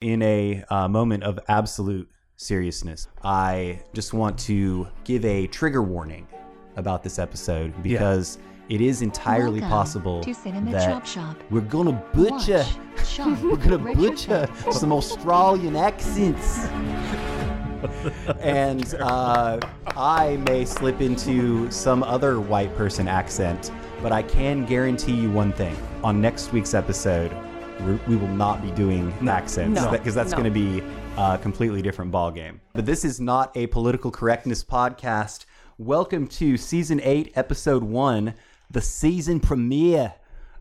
In a uh, moment of absolute seriousness, I just want to give a trigger warning about this episode because it is entirely Welcome possible to that Chop Shop. we're gonna butcher, shop, we're gonna retro butcher fit. some Australian accents. and uh, I may slip into some other white person accent, but I can guarantee you one thing: on next week's episode, we we will not be doing accents No. because that's No. going to be a completely different ball game. But this is not a political correctness podcast. Welcome to season eight, episode one, the season premiere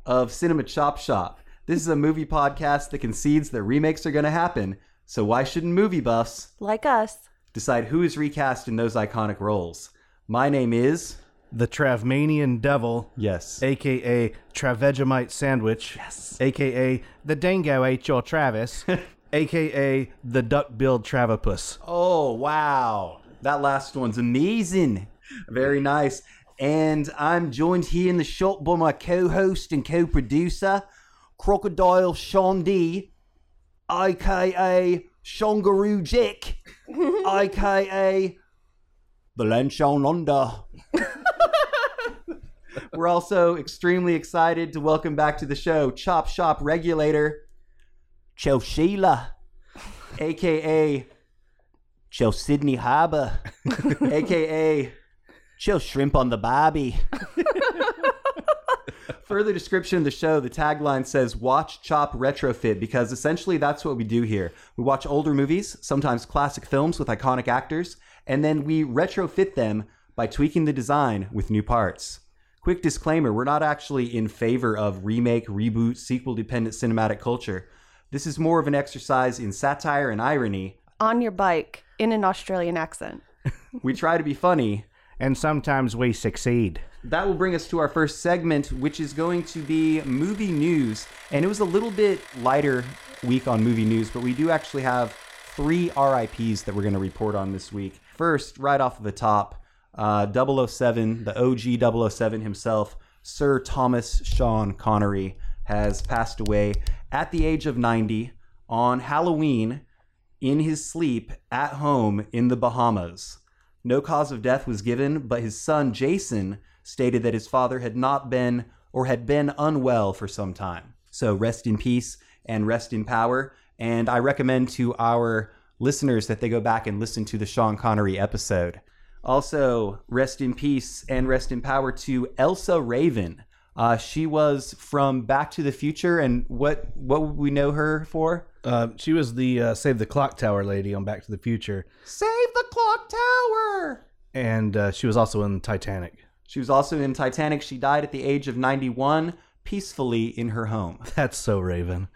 of Cinema Chop Shop. This is a movie podcast that concedes that remakes are going to happen. So why shouldn't movie buffs like us. decide who is recast in those iconic roles? My name is the Travmanian Devil, yes. aka Travegemite Sandwich, yes. aka the Dango ate your Travis, aka the Duck-billed Travapus. Oh, wow. That last one's amazing. Very nice. And I'm joined here in the shop by my co host and co producer, Crocodile Sean D, aka Shongaroo Jack, aka the Lanshon Under. We're also extremely excited to welcome back to the show Chop Shop Regulator, Cho Sheila, aka Chill Sydney Harbour, aka Chill Shrimp on the Barbie. Further description of the show, the tagline says watch, chop, retrofit, because essentially that's what we do here. We watch older movies, sometimes classic films with iconic actors, and then we retrofit them by tweaking the design with new parts. Quick disclaimer we're not actually in favor of remake, reboot, sequel dependent cinematic culture. This is more of an exercise in satire and irony On your bike in an Australian accent. we try to be funny. And sometimes we succeed. That will bring us to our first segment, which is going to be movie news. And it was a little bit lighter week on movie news, but we do actually have three RIPs that we're going to report on this week. First, right off of the top, uh, 007, the OG 007 himself, Sir Thomas Sean Connery, has passed away at the age of 90 on Halloween in his sleep at home in the Bahamas. No cause of death was given, but his son Jason stated that his father had not been or had been unwell for some time. So rest in peace and rest in power. And I recommend to our listeners that they go back and listen to the Sean Connery episode. Also, rest in peace and rest in power to Elsa Raven. Uh, she was from Back to the Future, and what what would we know her for? Uh, she was the uh, Save the Clock Tower lady on Back to the Future, Save the Clock Tower. and uh, she was also in Titanic. She was also in Titanic. She died at the age of 91, peacefully in her home. That's so Raven.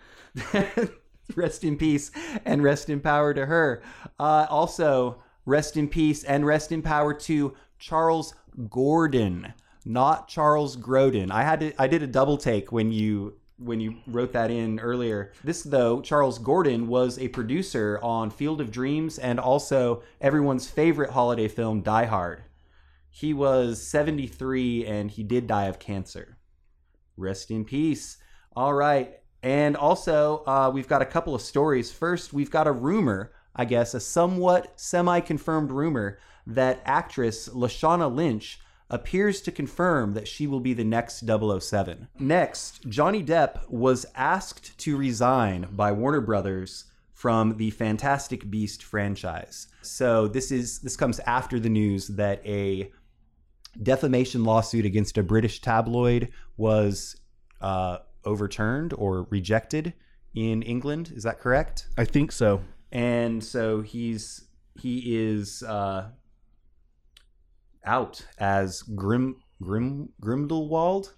rest in peace and rest in power to her. Uh, also, rest in peace and rest in power to Charles Gordon, not Charles Grodin. I had to, I did a double take when you when you wrote that in earlier. This though, Charles Gordon was a producer on Field of Dreams and also everyone's favorite holiday film Die Hard. He was 73 and he did die of cancer. Rest in peace. All right. And also, uh, we've got a couple of stories. First, we've got a rumor, I guess, a somewhat semi confirmed rumor that actress Lashana Lynch appears to confirm that she will be the next 007. Next, Johnny Depp was asked to resign by Warner Brothers from the Fantastic Beast franchise. So this is this comes after the news that a defamation lawsuit against a British tabloid was uh, overturned or rejected in England. Is that correct? I think so. And so he's he is uh, out as Grim Grim Grindelwald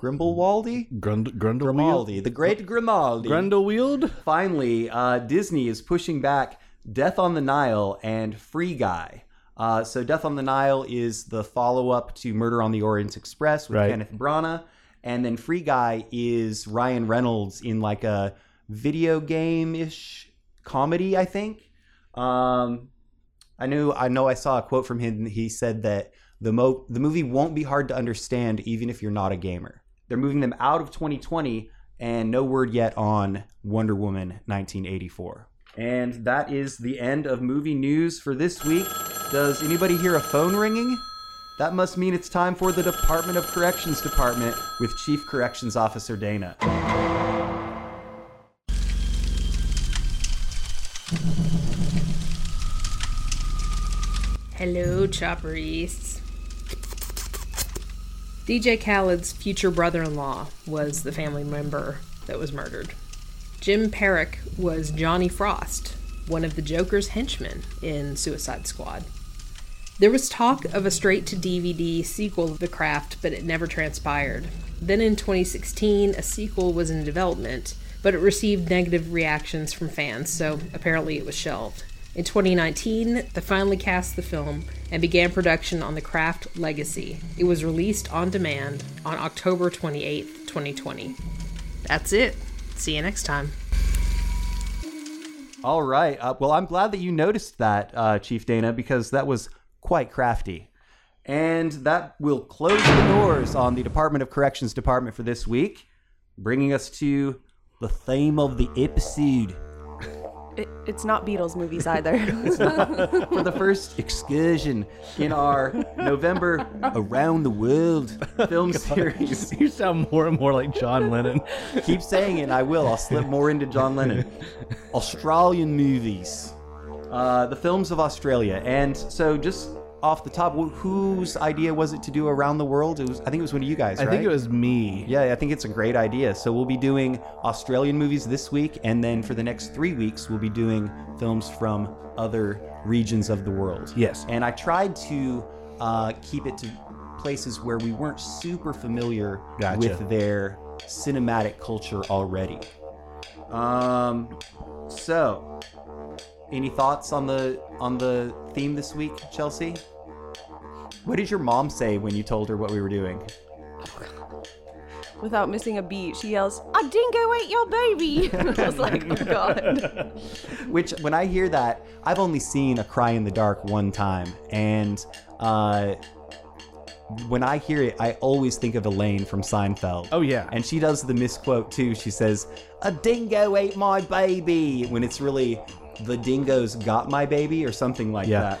Grimblewaldy Grund- Grundlewield. Grimaldi, the Great Grimaldi. Grundlewield? Finally, uh, Disney is pushing back Death on the Nile and Free Guy. Uh, so, Death on the Nile is the follow up to Murder on the Orient Express with Right. Kenneth Branagh. And then Free Guy is Ryan Reynolds in like a video game ish comedy, I think. Um, I knew I know I saw a quote from him. He said that the mo- the movie won't be hard to understand even if you're not a gamer. They're moving them out of 2020 and no word yet on Wonder Woman 1984. And that is the end of movie news for this week. Does anybody hear a phone ringing? That must mean it's time for the Department of Corrections Department with Chief Corrections Officer Dana. Hello, Chopper Easts. DJ Khaled's future brother in law was the family member that was murdered. Jim Parrack was Johnny Frost, one of the Joker's henchmen in Suicide Squad. There was talk of a straight to DVD sequel of The Craft, but it never transpired. Then in 2016, a sequel was in development, but it received negative reactions from fans, so apparently it was shelved. In 2019, they finally cast the film and began production on The Craft Legacy. It was released on demand on October 28th, 2020. That's it. See you next time. All right. Uh, well, I'm glad that you noticed that, uh, Chief Dana, because that was quite crafty. And that will close the doors on the Department of Corrections Department for this week, bringing us to the theme of the episode. It, it's not Beatles movies either. for the first excursion in our November Around the World film series. You sound more and more like John Lennon. Keep saying it, and I will. I'll slip more into John Lennon. Australian movies. Uh, the films of Australia. And so, just off the top, whose idea was it to do Around the World? It was, I think it was one of you guys, I right? think it was me. Yeah, I think it's a great idea. So we'll be doing Australian movies this week, and then for the next three weeks, we'll be doing films from other regions of the world. Yes. And I tried to uh, keep it to places where we weren't super familiar Gotcha. with their cinematic culture already. Um, so, any thoughts on the on the theme this week, Chelsea? What did your mom say when you told her what we were doing? Without missing a beat, she yells, "A dingo ate your baby!" I was like, "Oh god." Which, when I hear that, I've only seen A Cry in the Dark one time, and uh, when I hear it, I always think of Elaine from Seinfeld. Oh, yeah. and she does the misquote too. She says, "A dingo ate my baby," when it's really the dingoes got my baby or something like Yeah. that.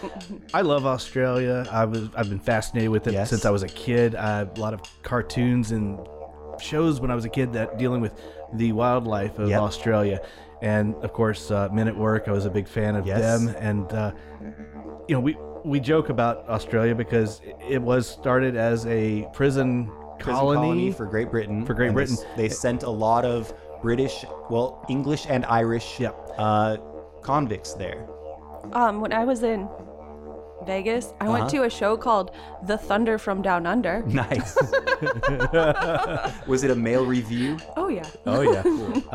I love Australia. I was I've been fascinated with it Yes. since I was a kid. I, a lot of cartoons and shows when I was a kid that dealing with the wildlife of Yep. Australia, and of course uh, Men at Work. I was a big fan of Yes. them, and uh, you know we we joke about Australia because it was started as a prison, Prison colony, for Great Britain. For Great they Britain. s- They, sent a lot of British, well, English and Irish Yep. uh, convicts there. Um, when I was in Vegas, I Uh-huh. went to a show called The Thunder from Down Under. Nice. Was it a male review? Oh yeah. Oh yeah.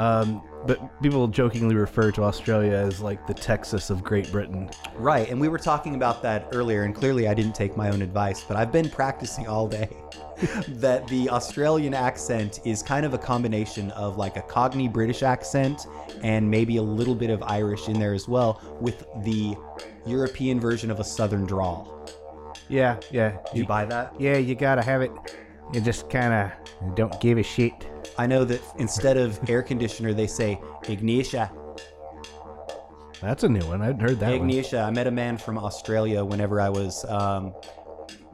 um, but people jokingly refer to Australia as like the Texas of Great Britain. Right, and we were talking about that earlier, and clearly I didn't take my own advice, but I've been practicing all day that the Australian accent is kind of a combination of like a Cockney British accent and maybe a little bit of Irish in there as well, with the European version of a Southern drawl. Yeah, yeah. Do you buy that? Yeah, you gotta have it. You just kind of don't give a shit. I know that instead of air conditioner, they say Ignitia. That's a new one. I hadn't heard that one. Ignitia. I met a man from Australia whenever I was um,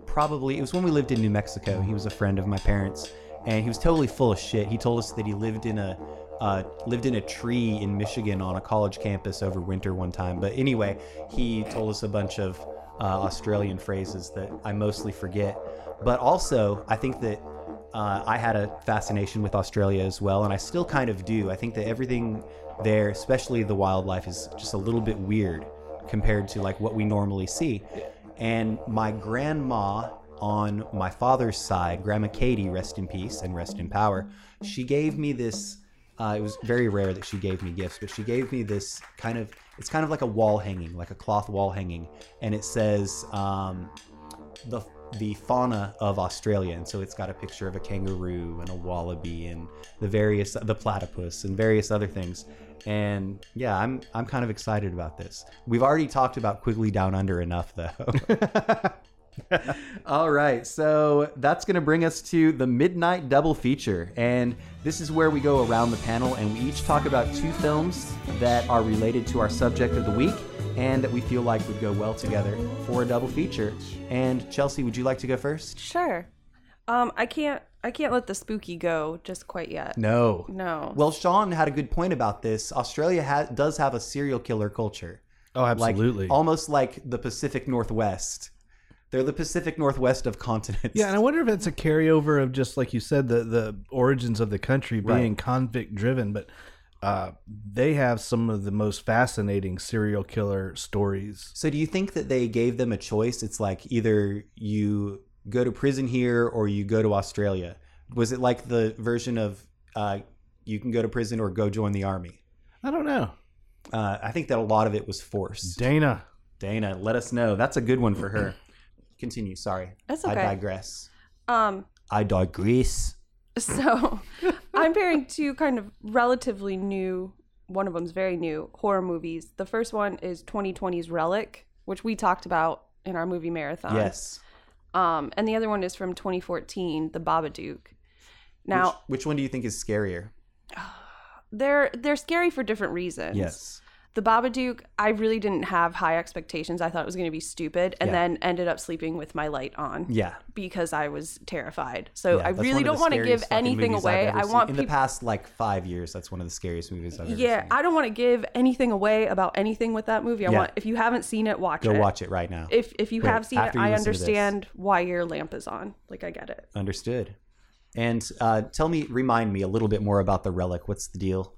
probably, it was when we lived in New Mexico. He was a friend of my parents, and he was totally full of shit. He told us that he lived in a uh, lived in a tree in Michigan on a college campus over winter one time. But anyway, he told us a bunch of uh, Australian phrases that I mostly forget. But also, I think that uh, I had a fascination with Australia as well, and I still kind of do. I think that everything there, especially the wildlife, is just a little bit weird compared to like what we normally see. And my grandma on my father's side, Grandma Katie, rest in peace and rest in power, she gave me this. Uh, it was very rare that she gave me gifts, but she gave me this kind of. It's kind of like a wall hanging, like a cloth wall hanging, and it says um, the the fauna of Australia, and so it's got a picture of a kangaroo and a wallaby and the various the platypus and various other things. And yeah, I'm I'm kind of excited about this. We've already talked about Quigley Down Under enough, though. All right, so that's going to bring us to the midnight double feature. And this is where we go around the panel and we each talk about two films that are related to our subject of the week and that we feel like would go well together for a double feature. And Chelsea, would you like to go first? Sure. Um, I can't. I can't let the spooky go just quite yet. No. No. Well, Sean had a good point about this. Australia ha- does have a serial killer culture. Oh, Like, absolutely. almost like the Pacific Northwest. They're the Pacific Northwest of continents. yeah, and I wonder if it's a carryover of just like you said, the the origins of the country being Right. convict driven, but uh, they have some of the most fascinating serial killer stories. So do you think that they gave them a choice? It's like either you go to prison here or you go to Australia. Was it like the version of uh, you can go to prison or go join the army? I don't know. Uh, I think that a lot of it was forced. Dana. Dana, let us know. That's a good one for her. Continue. Sorry. That's okay. I digress. Um. I digress. So, I'm pairing two kind of relatively new. One of them's very new horror movies. The first one is 2020's Relic, which we talked about in our movie marathon. Yes. Um, and the other one is from 2014, The Babadook. Now which, which one do you think is scarier? they're they're scary for different reasons. Yes. The Babadook, I really didn't have high expectations. I thought it was going to be stupid, and Yeah. then ended up sleeping with my light on Yeah. because I was terrified. So Yeah, I really don't want to give anything away. I seen. want in the past like five years. That's one of the scariest movies I've ever Yeah, seen. I don't want to give anything away about anything with that movie. I Yeah. want if you haven't seen it, watch Go it. Go watch it right now. If if you Wait, have seen it, I listen to this. understand why your lamp is on. Like I get it. Understood. And uh, tell me, remind me a little bit more about the relic. What's the deal?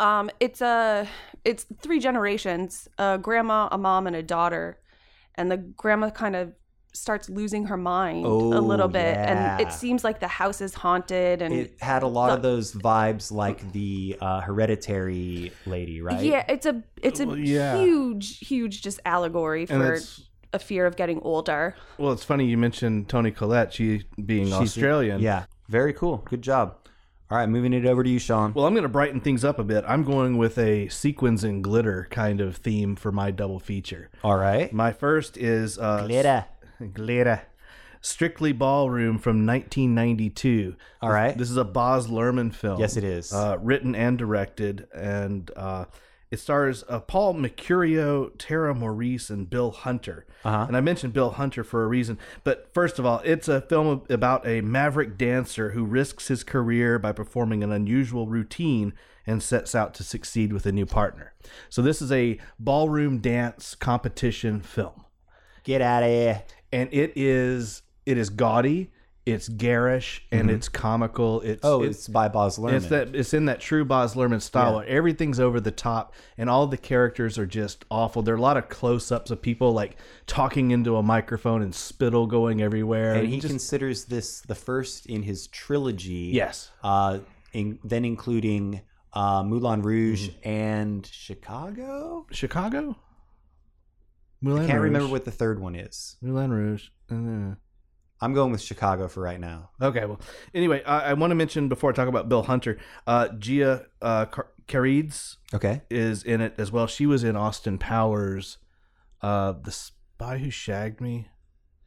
Um, it's a it's three generations: a grandma, a mom, and a daughter. And the grandma kind of starts losing her mind Oh, a little bit, and it seems like the house is haunted. And It had a lot of those vibes, like the uh, hereditary lady, right? yeah, it's a it's a Well, yeah. huge, huge just allegory for a fear of getting older. well, it's funny you mentioned Toni Collette, she being She's- Australian. Yeah, very cool. Good job. All right, moving it over to you, Sean. Well, I'm going to brighten things up a bit. I'm going with a sequins and glitter kind of theme for my double feature. All right. My first is uh, Glitter. Glitter. Strictly Ballroom from 1992. All right. This is a Baz Luhrmann film. Yes, it is. Uh, written and directed, and uh, it stars uh, Paul Mercurio, Tara Morice, and Bill Hunter. Uh-huh. And I mentioned Bill Hunter for a reason. But first of all, it's a film about a maverick dancer who risks his career by performing an unusual routine and sets out to succeed with a new partner. So this is a ballroom dance competition film Get out of here. and it is it is gaudy, it's garish, and it's comical. It's Mm-hmm. Oh, it's it's, by Baz Luhrmann. it's that it's in that true Baz Luhrmann style. Yeah. Where everything's over the top, and all the characters are just awful. There are a lot of close-ups of people like talking into a microphone and spittle going everywhere. and he just, considers this the first in his trilogy. yes, Uh, in, then including uh, Moulin Rouge Mm-hmm. and Chicago. Chicago. Moulin I can't Rouge. remember what the third one is. Moulin Rouge. Uh, I'm going with Chicago for right now. Okay, well, anyway, I, I want to mention before I talk about Bill Hunter, uh, Gia uh, Car- Carides Okay. is in it as well. She was in Austin Powers, uh, the spy who shagged me.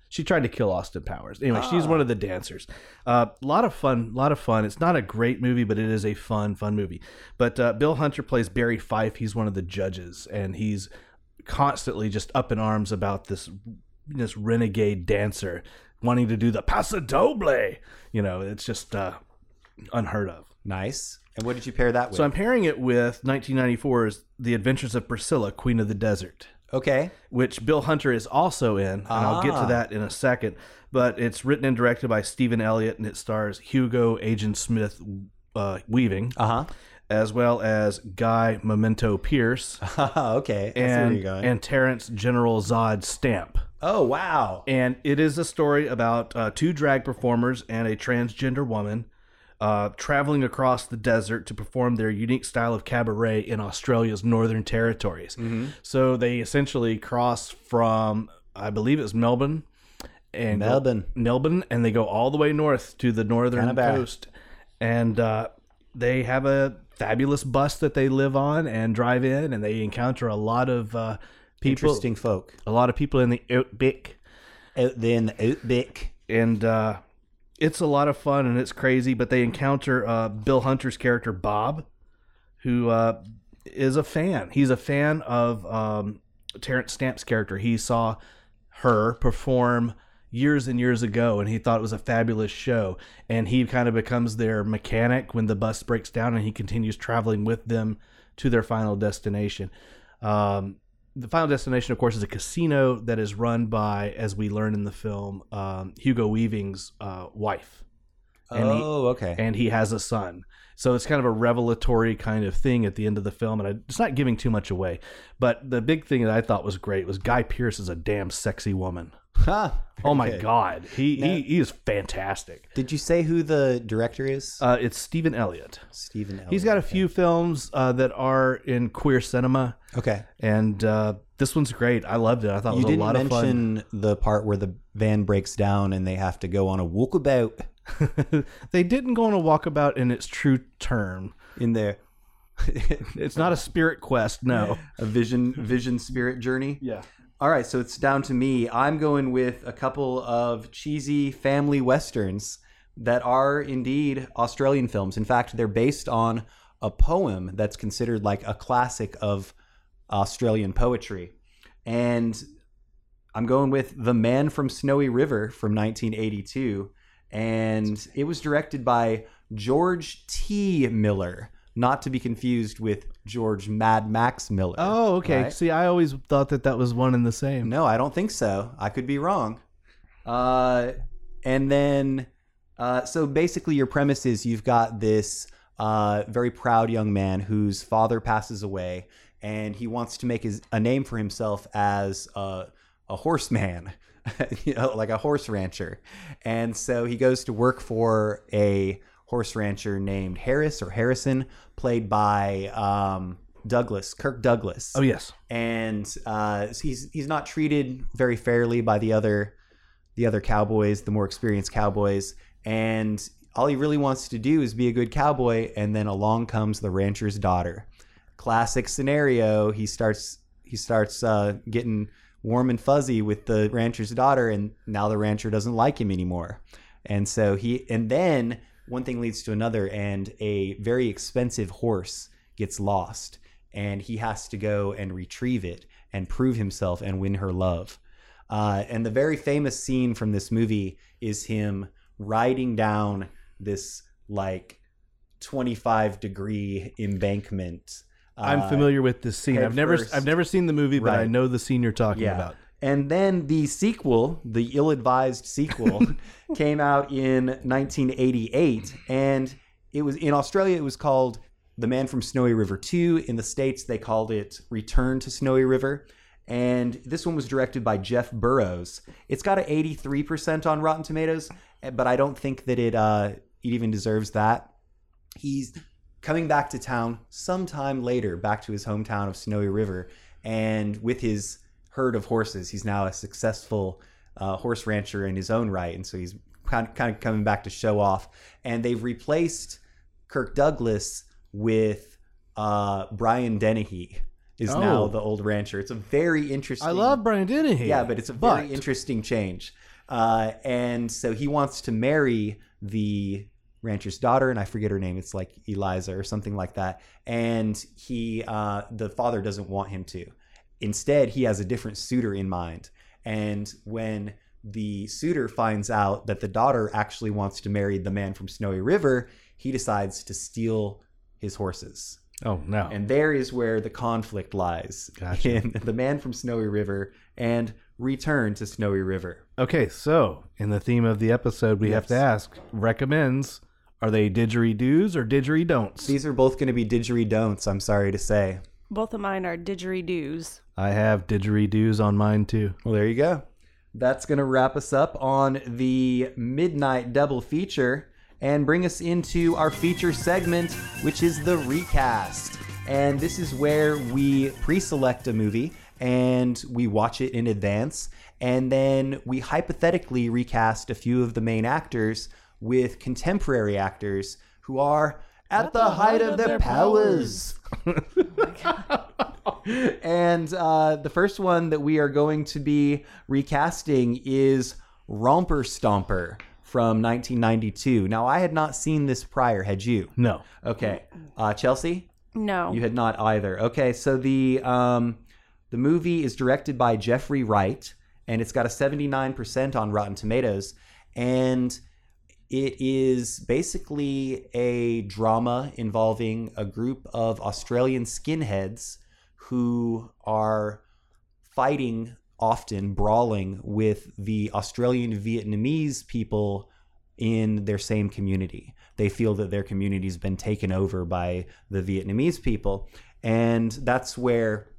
She tried to kill Austin Powers. Anyway, she's one of the dancers. A uh, lot of fun, A lot of fun. It's not a great movie, but it is a fun, fun movie. But uh, Bill Hunter plays Barry Fife. He's one of the judges, and he's constantly just up in arms about this this renegade dancer wanting to do the paso doble. You know, it's just uh, unheard of. Nice. And what did you pair that with? So I'm pairing it with 1994's The Adventures of Priscilla, Queen of the Desert, okay. which Bill Hunter is also in, and I'll get Ah. to that in a second. But it's written and directed by Stephan Elliott, and it stars Hugo Agent Smith uh, Weaving, Uh huh. as well as Guy Memento Pearce okay. I see where and and Terence General Zod Stamp. Oh wow. And it is a story about uh, two drag performers and a transgender woman uh, traveling across the desert to perform their unique style of cabaret in Australia's Northern Territories. So they essentially cross from, I believe it's Melbourne. And go- Melbourne. Melbourne, and they go all the way north to the northern Canberra. coast. And uh, they have a fabulous bus that they live on and drive in, and they encounter a lot of uh, people Interesting folk. a lot of people in the outback out there in the outback. and uh, it's a lot of fun and it's crazy. But they encounter uh, Bill Hunter's character Bob, who uh, is a fan. He's a fan of um, Terence Stamp's character. He saw her perform years and years ago, and he thought it was a fabulous show. And he kind of becomes their mechanic when the bus breaks down, and he continues traveling with them to their final destination. Um, the final destination, of course, is a casino that is run by, as we learn in the film, um, Hugo Weaving's uh, wife, And he- oh, okay. and he has a son. So it's kind of a revelatory kind of thing at the end of the film, and I, it's not giving too much away. But the big thing that I thought was great was Guy Pearce is a damn sexy woman. Huh, Oh my good. god, he, Now- he he is fantastic. Did you say who the director is? Uh, it's Stephan Elliott. Stephan. Elliott. He's got a few films uh, that are in queer cinema, Okay. and uh, this one's great. I loved it. I thought it You was a didn't lot of fun. mention the part where the van breaks down and they have to go on a walkabout they didn't go on a walkabout in its true term. in there. It's not a spirit quest, no. a vision vision spirit journey. Yeah. All right, so it's down to me. I'm going with a couple of cheesy family westerns that are indeed Australian films. In fact, they're based on a poem that's considered like a classic of Australian poetry. And I'm going with The Man from Snowy River from 1982. And it was directed by George T. Miller, not to be confused with George Mad Max Miller. Oh, okay. right? See, I always thought that that was one and the same. No, I don't think so. I could be wrong. Uh, and then, uh, so basically, your premise is you've got this uh, very proud young man whose father passes away, and he wants to make his a name for himself as a, a horseman, you know, like a horse rancher. And so he goes to work for a horse rancher named Harris or Harrison, played by um, Douglas, Kirk Douglas Oh, yes. and uh, he's he's not treated very fairly by the other the other cowboys, the more experienced cowboys, and all he really wants to do is be a good cowboy. And then along comes the rancher's daughter. Classic scenario. He starts he starts uh, getting warm and fuzzy with the rancher's daughter, and now the rancher doesn't like him anymore. And so he and then one thing leads to another, and a very expensive horse gets lost and he has to go and retrieve it and prove himself and win her love. Uh, and the very famous scene from this movie is him riding down this like 25 degree embankment. I'm Uh, familiar with this scene. I've never first. I've never seen the movie, but I know the scene you're talking Yeah. about. And then the sequel, the ill advised sequel, came out in 1988. And it was in Australia, it was called The Man from Snowy River 2. In the States, they called it Return to Snowy River. And this one was directed by Geoff Burrowes. It's got an 83% on Rotten Tomatoes, but I don't think that it, uh, it even deserves that. He's coming back to town sometime later, back to his hometown of Snowy River, and with his herd of horses, he's now a successful uh, horse rancher in his own right, and so he's kind of, kind of coming back to show off. And they've replaced Kirk Douglas with uh, Brian Dennehy is now Oh. the old rancher. It's a very interesting. I love Brian Dennehy. Yeah, but it's a very interesting change. Uh, and so he wants to marry the rancher's daughter, and I forget her name. It's like Eliza or something like that. And he, uh, the father, doesn't want him to. Instead, he has a different suitor in mind. And when the suitor finds out that the daughter actually wants to marry the man from Snowy River, he decides to steal his horses. Oh no. And there is where the conflict lies Gotcha. in the man from Snowy River and return to Snowy River. Okay, so in the theme of the episode, we have to ask: recommends are they didgeridoos or didgeridon'ts? These are both going to be didgeridon'ts, I'm sorry to say. Both of mine are didgeridoos. I have didgeridoos on mine too. Well, there you go. That's going to wrap us up on the Midnight Double Feature and bring us into our feature segment, which is the recast. And this is where we pre select a movie and we watch it in advance. And then we hypothetically recast a few of the main actors with contemporary actors who are at the height of their powers. and uh, the first one that we are going to be recasting is Romper Stomper from 1992. Now, I had not seen this prior. Had you? No. Okay. Uh, Chelsea? No. You had not either. Okay, so the um, the movie is directed by Geoffrey Wright, and it's got a 79% on Rotten Tomatoes, and it is basically a drama involving a group of Australian skinheads who are fighting often brawling with the Australian Vietnamese people in their same community. They feel that their community's been taken over by the Vietnamese people. And that's where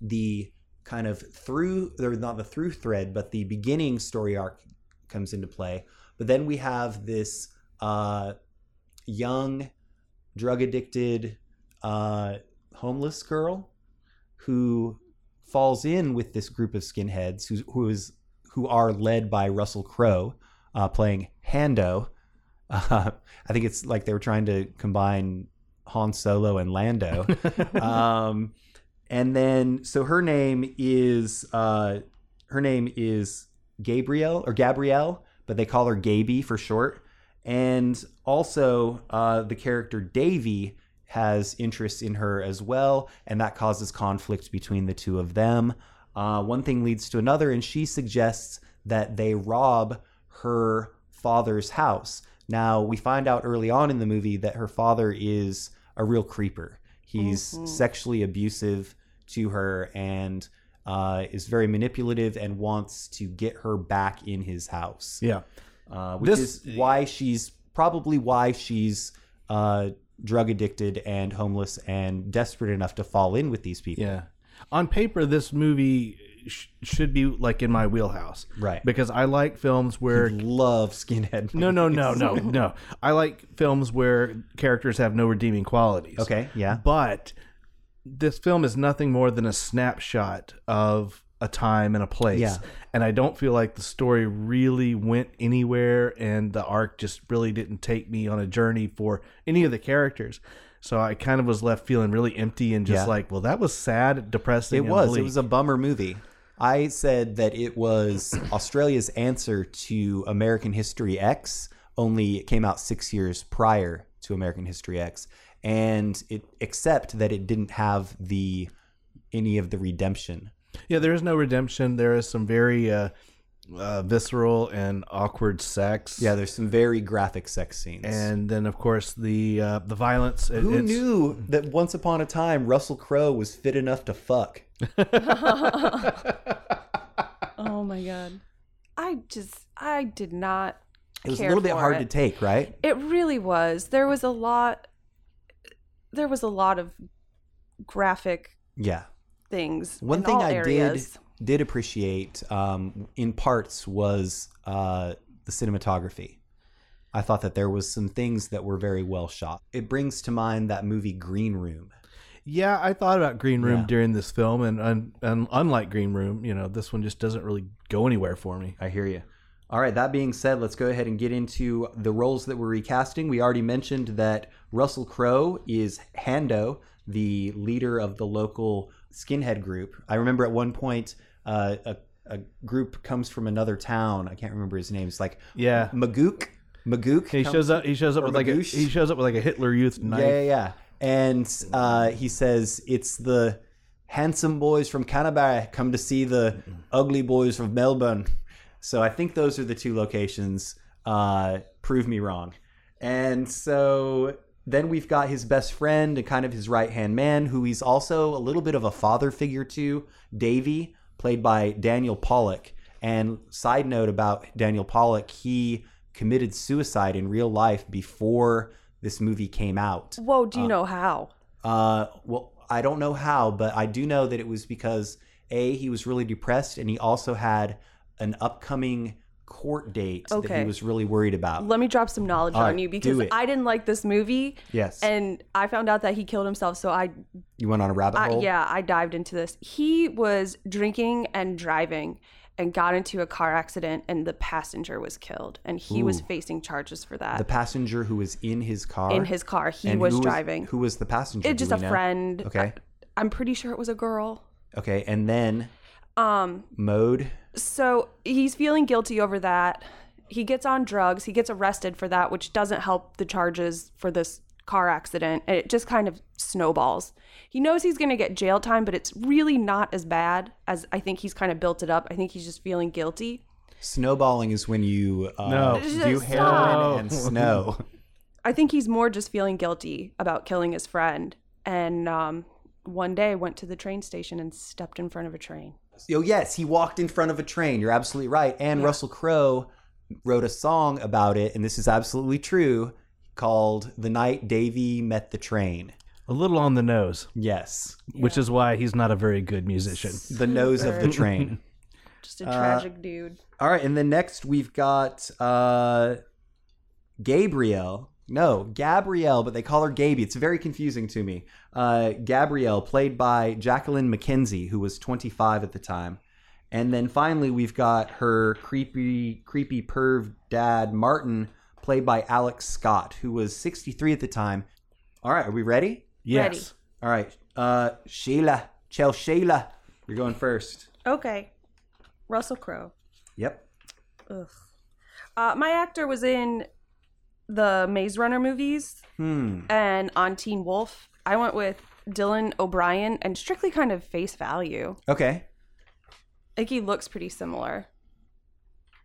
the kind of through, or not the through thread, but the beginning story arc comes into play. But then we have this uh, young, drug addicted, uh, homeless girl who falls in with this group of skinheads who, who is who are led by Russell Crowe uh, playing Hando. Uh, I think it's like they were trying to combine Han Solo and Lando. um, and then so her name is uh, her name is Gabrielle or Gabrielle, but they call her Gaby for short. And also uh, the character Davy has interests in her as well, and that causes conflict between the two of them. Uh, one thing leads to another, and she suggests that they rob her father's house. Now, we find out early on in the movie that her father is a real creeper. He's sexually abusive to her and uh, is very manipulative and wants to get her back in his house Yeah. uh, which This- is why she's probably why she's uh, drug addicted and homeless and desperate enough to fall in with these people. Yeah. On paper, this movie sh- should be like in my wheelhouse. Right. Because I like films where. Love skinhead. No, no, no, no, no. I like films where characters have no redeeming qualities. Okay, yeah. But this film is nothing more than a snapshot of a time and a place. Yeah. And I don't feel like the story really went anywhere and the arc just really didn't take me on a journey for any of the characters. So I kind of was left feeling really empty and just Yeah. like, well, that was sad, depressing. It and was. It was a bummer movie. I said that it was Australia's answer to American History X, only it came out six years prior to American History X, and it except that it didn't have the any of the redemption. Yeah, there is no redemption. There is some very uh, uh, visceral and awkward sex. Yeah, there's some very graphic sex scenes. and then of course the uh, the violence. It- Who it's- knew that once upon a time Russell Crowe was fit enough to fuck? Oh my god. I just I did not It was a little bit hard it. to take, right? It really was. There was a lot there was a lot of graphic Yeah. things. One in thing all I areas. did did appreciate um, in parts was uh, the cinematography. I thought that there was some things that were very well shot. It brings to mind that movie Green Room. Yeah, I thought about Green Room Yeah. during this film, and, and and unlike Green Room, you know, this one just doesn't really go anywhere for me. I hear you. All right, that being said, let's go ahead and get into the roles that we're recasting. We already mentioned that Russell Crowe is Hando, the leader of the local skinhead group. I remember at one point uh, a, a group comes from another town. I can't remember his name. It's like Yeah, Magook. Magook. he comes- shows up. He shows up with like a, he shows up with like a Hitler Youth knife. Yeah, yeah, yeah. And uh, he says it's the handsome boys from Canterbury come to see the ugly boys from Melbourne. So I think those are the two locations. Uh, prove me wrong. And so then we've got his best friend and kind of his right hand man, who he's also a little bit of a father figure to, Davy, played by Daniel Pollock. And side note about Daniel Pollock, he committed suicide in real life before this movie came out. Whoa, do you know how? Uh, well, I don't know how, but I do know that it was because a he was really depressed, and he also had an upcoming court date that he was really worried about. Let me drop some knowledge All on right, you because. I didn't like this movie yes, and I found out that he killed himself so I you went on a rabbit I, hole. yeah, I dived into this. He was drinking and driving, and got into a car accident and the passenger was killed and he was facing charges for that The passenger who was in his car. in his car he was who driving Who was the passenger? it Do just a know? friend Okay. I, am pretty sure it was a girl Okay, and then um mode. So he's feeling guilty over that. He gets on drugs. He gets arrested for that which doesn't help the charges for this car accident. And it just kind of snowballs. He knows he's going to get jail time but it's really not as bad as i think he's kind of built it up. I think he's just feeling guilty. Snowballing is when you uh, No. do Stop. heroin and snow. i think he's more just feeling guilty about killing his friend. And um, one day went to the train station and stepped in front of a train oh yes, he walked in front of a train. You're absolutely right. And Russell Crowe wrote a song about it, and this is absolutely true, called "The Night Davy Met the Train." A little on the nose, Yes, which is why he's not a very good musician. the nose of the train. just a tragic dude All right, and then next we've got uh Gabrielle. No, Gabrielle, but they call her Gaby. It's very confusing to me. Uh, Gabrielle, played by Jacqueline McKenzie, who was 25 at the time. And then finally, we've got her creepy, creepy perv dad, Martin, played by Alex Scott, who was 63 at the time. All right, are we ready? Yes. All right, uh, Sheila, Chel Sheila, you're going first. okay russell crowe Yep. Ugh. Uh, my actor was in the Maze Runner movies Hmm. and on Teen Wolf. I went with Dylan O'Brien and strictly kind of face value. Okay. I think he looks pretty similar.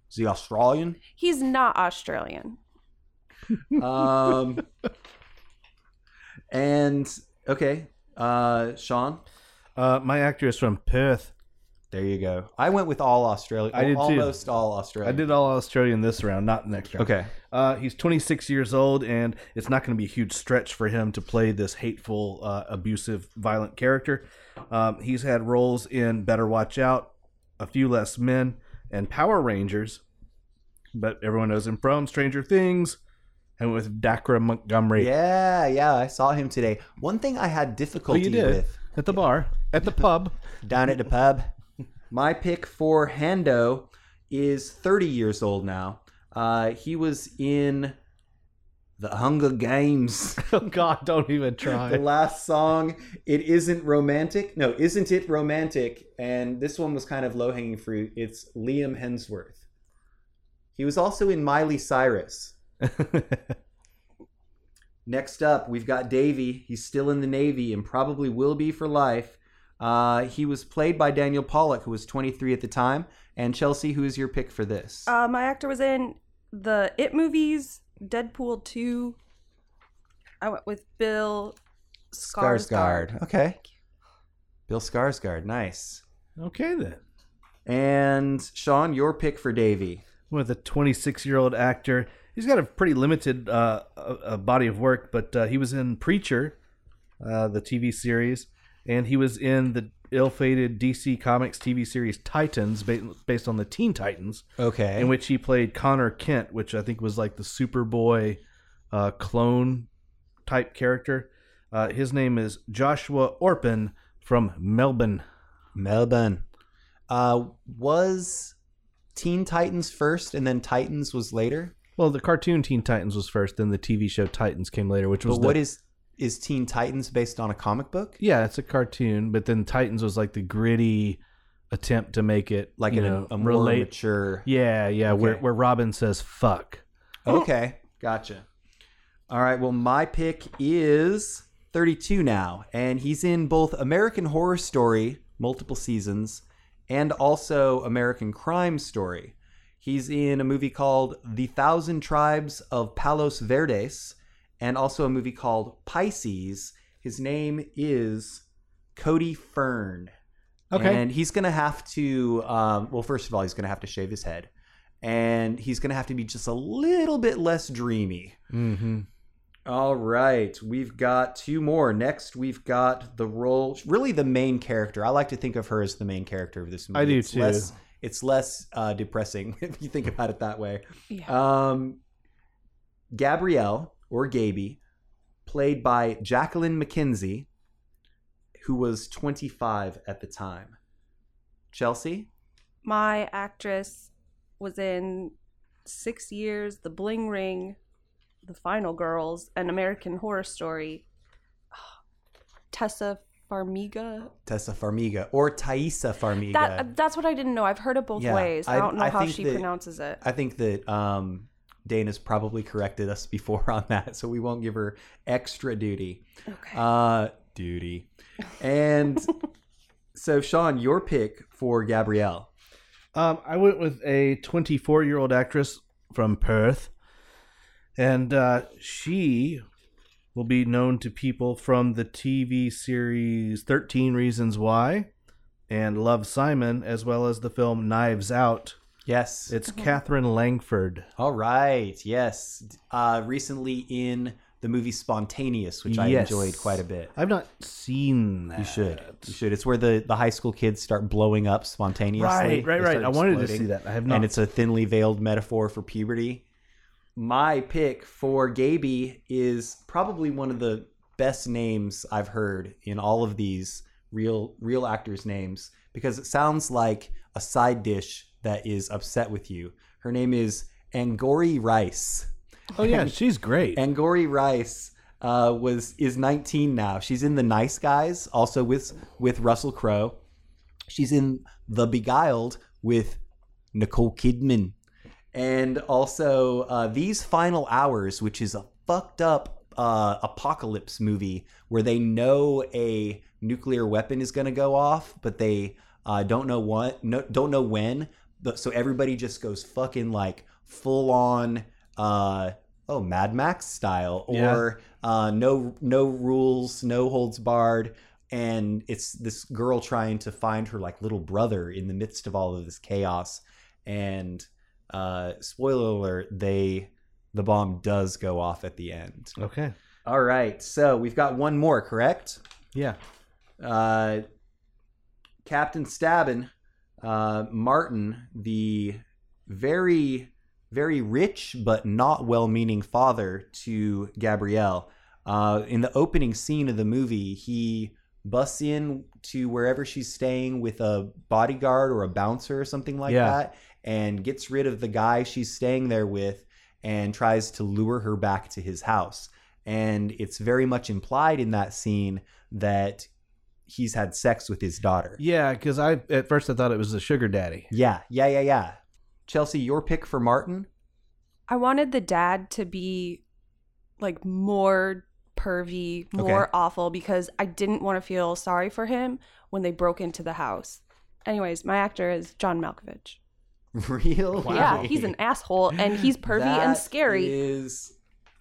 Is he Australian? He's not Australian. um, and okay, uh, Sean. Uh, my actor is from Perth. There you go. I went with all Australian. I did too. almost all Australian. I did all Australian this round, not next round. Okay. Uh, he's 26 years old, and it's not going to be a huge stretch for him to play this hateful, uh, abusive, violent character. Um, he's had roles in Better Watch Out, A Few Less Men, and Power Rangers. But everyone knows him from Stranger Things and with Dacre Montgomery. Yeah, yeah. I saw him today. One thing I had Oh, difficulty you did with at the bar, at the pub. down at the pub. My pick for Hando is 30 years old now. Uh, he was in the Hunger Games. oh God, don't even try. the last song. It isn't romantic. No isn't it romantic? And this one was kind of low hanging fruit. It's liam hemsworth. He was also in miley cyrus. Next up we've got davey. He's still in the navy and probably will be for life uh, he was played by daniel pollock who was 23 at the time and chelsea who is your pick for this Uh, my actor was in the It movies, Deadpool 2. I went with Bill Skarsgård. Skarsgård. okay bill skarsgård nice okay then. and sean your pick for davey with a 26 year old actor. He's got a pretty limited uh, uh, uh, body of work, but uh, he was in Preacher, uh, the TV series, and he was in the ill fated DC Comics TV series Titans, based on the Teen Titans, Okay. in which he played Connor Kent, which I think was like the Superboy uh, clone type character. Uh, his name is Joshua Orpin from Melbourne. Melbourne. Uh, was Teen Titans first, and then Titans was later. Well, the cartoon Teen Titans was first, then the TV show Titans came later, which was But the- what is is Teen Titans based on a comic book? Yeah, it's a cartoon, but then Titans was like the gritty attempt to make it Like you in know, a, a more relate. mature. Yeah, yeah, where Okay. where Robin says "fuck." Oh. Okay, gotcha. All right. Well, my pick is 32 now, and he's in both American Horror Story, multiple seasons, and also American Crime Story. He's in a movie called The Thousand Tribes of Palos Verdes, and also a movie called Pisces. His name is Cody Fern. Okay. And he's going to have to, um, well, first of all, he's going to have to shave his head. And he's going to have to be just a little bit less dreamy. Mm-hmm. All right. We've got two more. Next, we've got the role, really the main character. I like to think of her as the main character of this movie. I do it's too. Less, it's less uh, depressing if you think about it that way. Yeah. Um, Gabrielle, or Gaby, played by Jacqueline McKenzie, who was 25 at the time. Chelsea? My actress was in Six Years, The Bling Ring, The Final Girls, and American Horror Story. Tessa Farmiga. Tessa Farmiga or Thaisa Farmiga. That that's what I didn't know. I've heard it both Yeah, ways. I I- don't know I how she that- pronounces it. I think that um, Dana's probably corrected us before on that, so we won't give her extra duty. Okay. Uh, duty. And so, Sean, your pick for Gabrielle. Um, I went with a 24 year old actress from Perth, and uh, she will be known to people from the TV series 13 Reasons Why and Love Simon, as well as the film Knives Out. Yes. It's Catherine Langford. All right. Yes. Uh, recently in the movie Spontaneous, which I Yes. enjoyed quite a bit. I've not seen that. You should. You should. It's where the, the high school kids start blowing up spontaneously. Right, right, They right. start I wanted to exploding. see that. I have not. And it's a thinly veiled metaphor for puberty. My pick for Gaby is probably one of the best names I've heard in all of these real real actors' names because it sounds like a side dish that is upset with you. Her name is Angourie Rice. oh yeah, she's great. Angourie Rice uh, was is 19 now. She's in The Nice Guys, also with with Russell Crowe. She's in The Beguiled with Nicole Kidman, and also uh, These Final Hours, which is a fucked up uh, apocalypse movie where they know a nuclear weapon is going to go off, but they uh, don't know what, no, don't know when. But so everybody just goes fucking like full on. Uh, oh, Mad Max style, or uh, no no rules, no holds barred, and it's this girl trying to find her like little brother in the midst of all of this chaos. And uh, spoiler alert, they the bomb does go off at the end. okay. All right, so we've got one more, correct? Yeah. uh, Captain Stabbin, uh, Martin, the very, very rich but not well meaning father to Gabrielle. Uh, in the opening scene of the movie, he busts in to wherever she's staying with a bodyguard or a bouncer or something like Yeah. that and gets rid of the guy she's staying there with and tries to lure her back to his house. And it's very much implied in that scene that he's had sex with his daughter. Yeah, because I at first I thought it was a sugar daddy. Yeah, yeah, yeah, yeah. Chelsea, your pick for Martin? I wanted the dad to be like more pervy, more Okay. awful because I didn't want to feel sorry for him when they broke into the house. Anyways, my actor is John Malkovich. Real? Yeah, he's an asshole and he's pervy and That scary. Is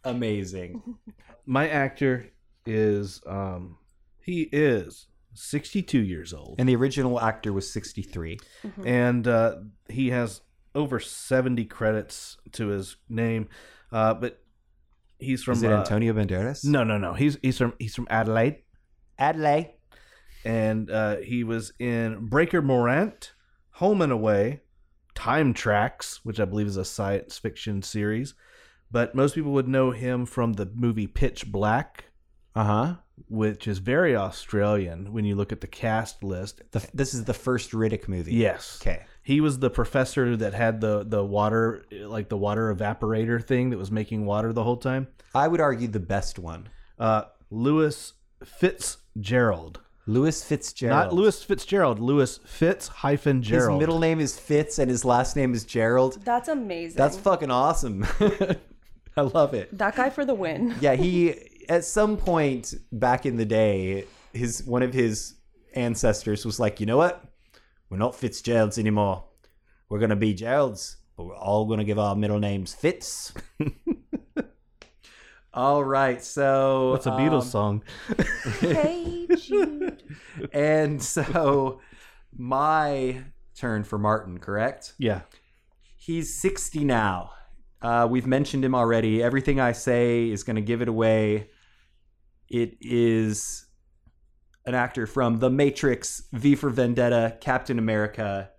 amazing. My actor is um he is 62 years old And the original actor was 63. and uh, he has over 70 credits to his name uh, but he's from Is it uh, Antonio Banderas? no no no he's he's from he's from Adelaide Adelaide. and uh, he was in Breaker Morant, Home and Away, Time Trax, which I believe is a science fiction series. But most people would know him from the movie Pitch Black, Uh huh. which is very Australian when you look at the cast list. The, this is the first Riddick movie. Yes. Okay. He was the professor that had the, the water, like the water evaporator thing that was making water the whole time. I would argue the best one. Uh, Lewis Fitzgerald. Louis Fitzgerald. Not Lewis Fitzgerald, Lewis Fitz hyphen His middle name is Fitz and his last name is Gerald. That's amazing. That's fucking awesome. I love it. that guy for the win. Yeah, he at some point back in the day, his one of his ancestors was like, you know what? We're not Fitzgeralds anymore. We're gonna be Geralds, but we're all gonna give our middle names Fitz. all right, so That's a Beatles um, song. hey, Jude. and so my turn for Martin, correct? Yeah. He's 60 now. Uh, we've mentioned him already. Everything I say is going to give it away. It is an actor from The Matrix, V for Vendetta, Captain America,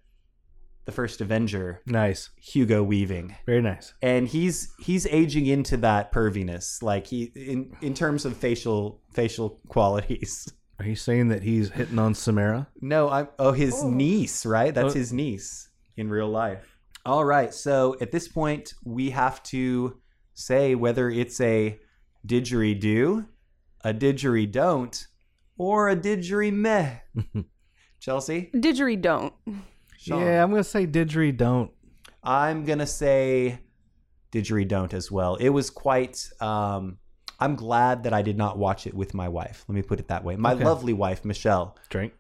The First Avenger, Nice. Hugo Weaving. Very nice. And he's he's aging into that perviness, like he in in terms of facial facial qualities. Are you saying that he's hitting on Samara? No, I'm oh his niece, right? That's Oh. his niece. in real life. All right. So at this point, we have to say whether it's a didgeridoo, a didgeridoo, don't, or a didgerimeh. Chelsea? Didgeridoo don't. Sean? Yeah, I'm gonna say didgeridoo. Don't. I'm gonna say didgeridoo as well. It was quite. Um, I'm glad that I did not watch it with my wife. Let me put it that way. My Okay. lovely wife, Michelle. Drink.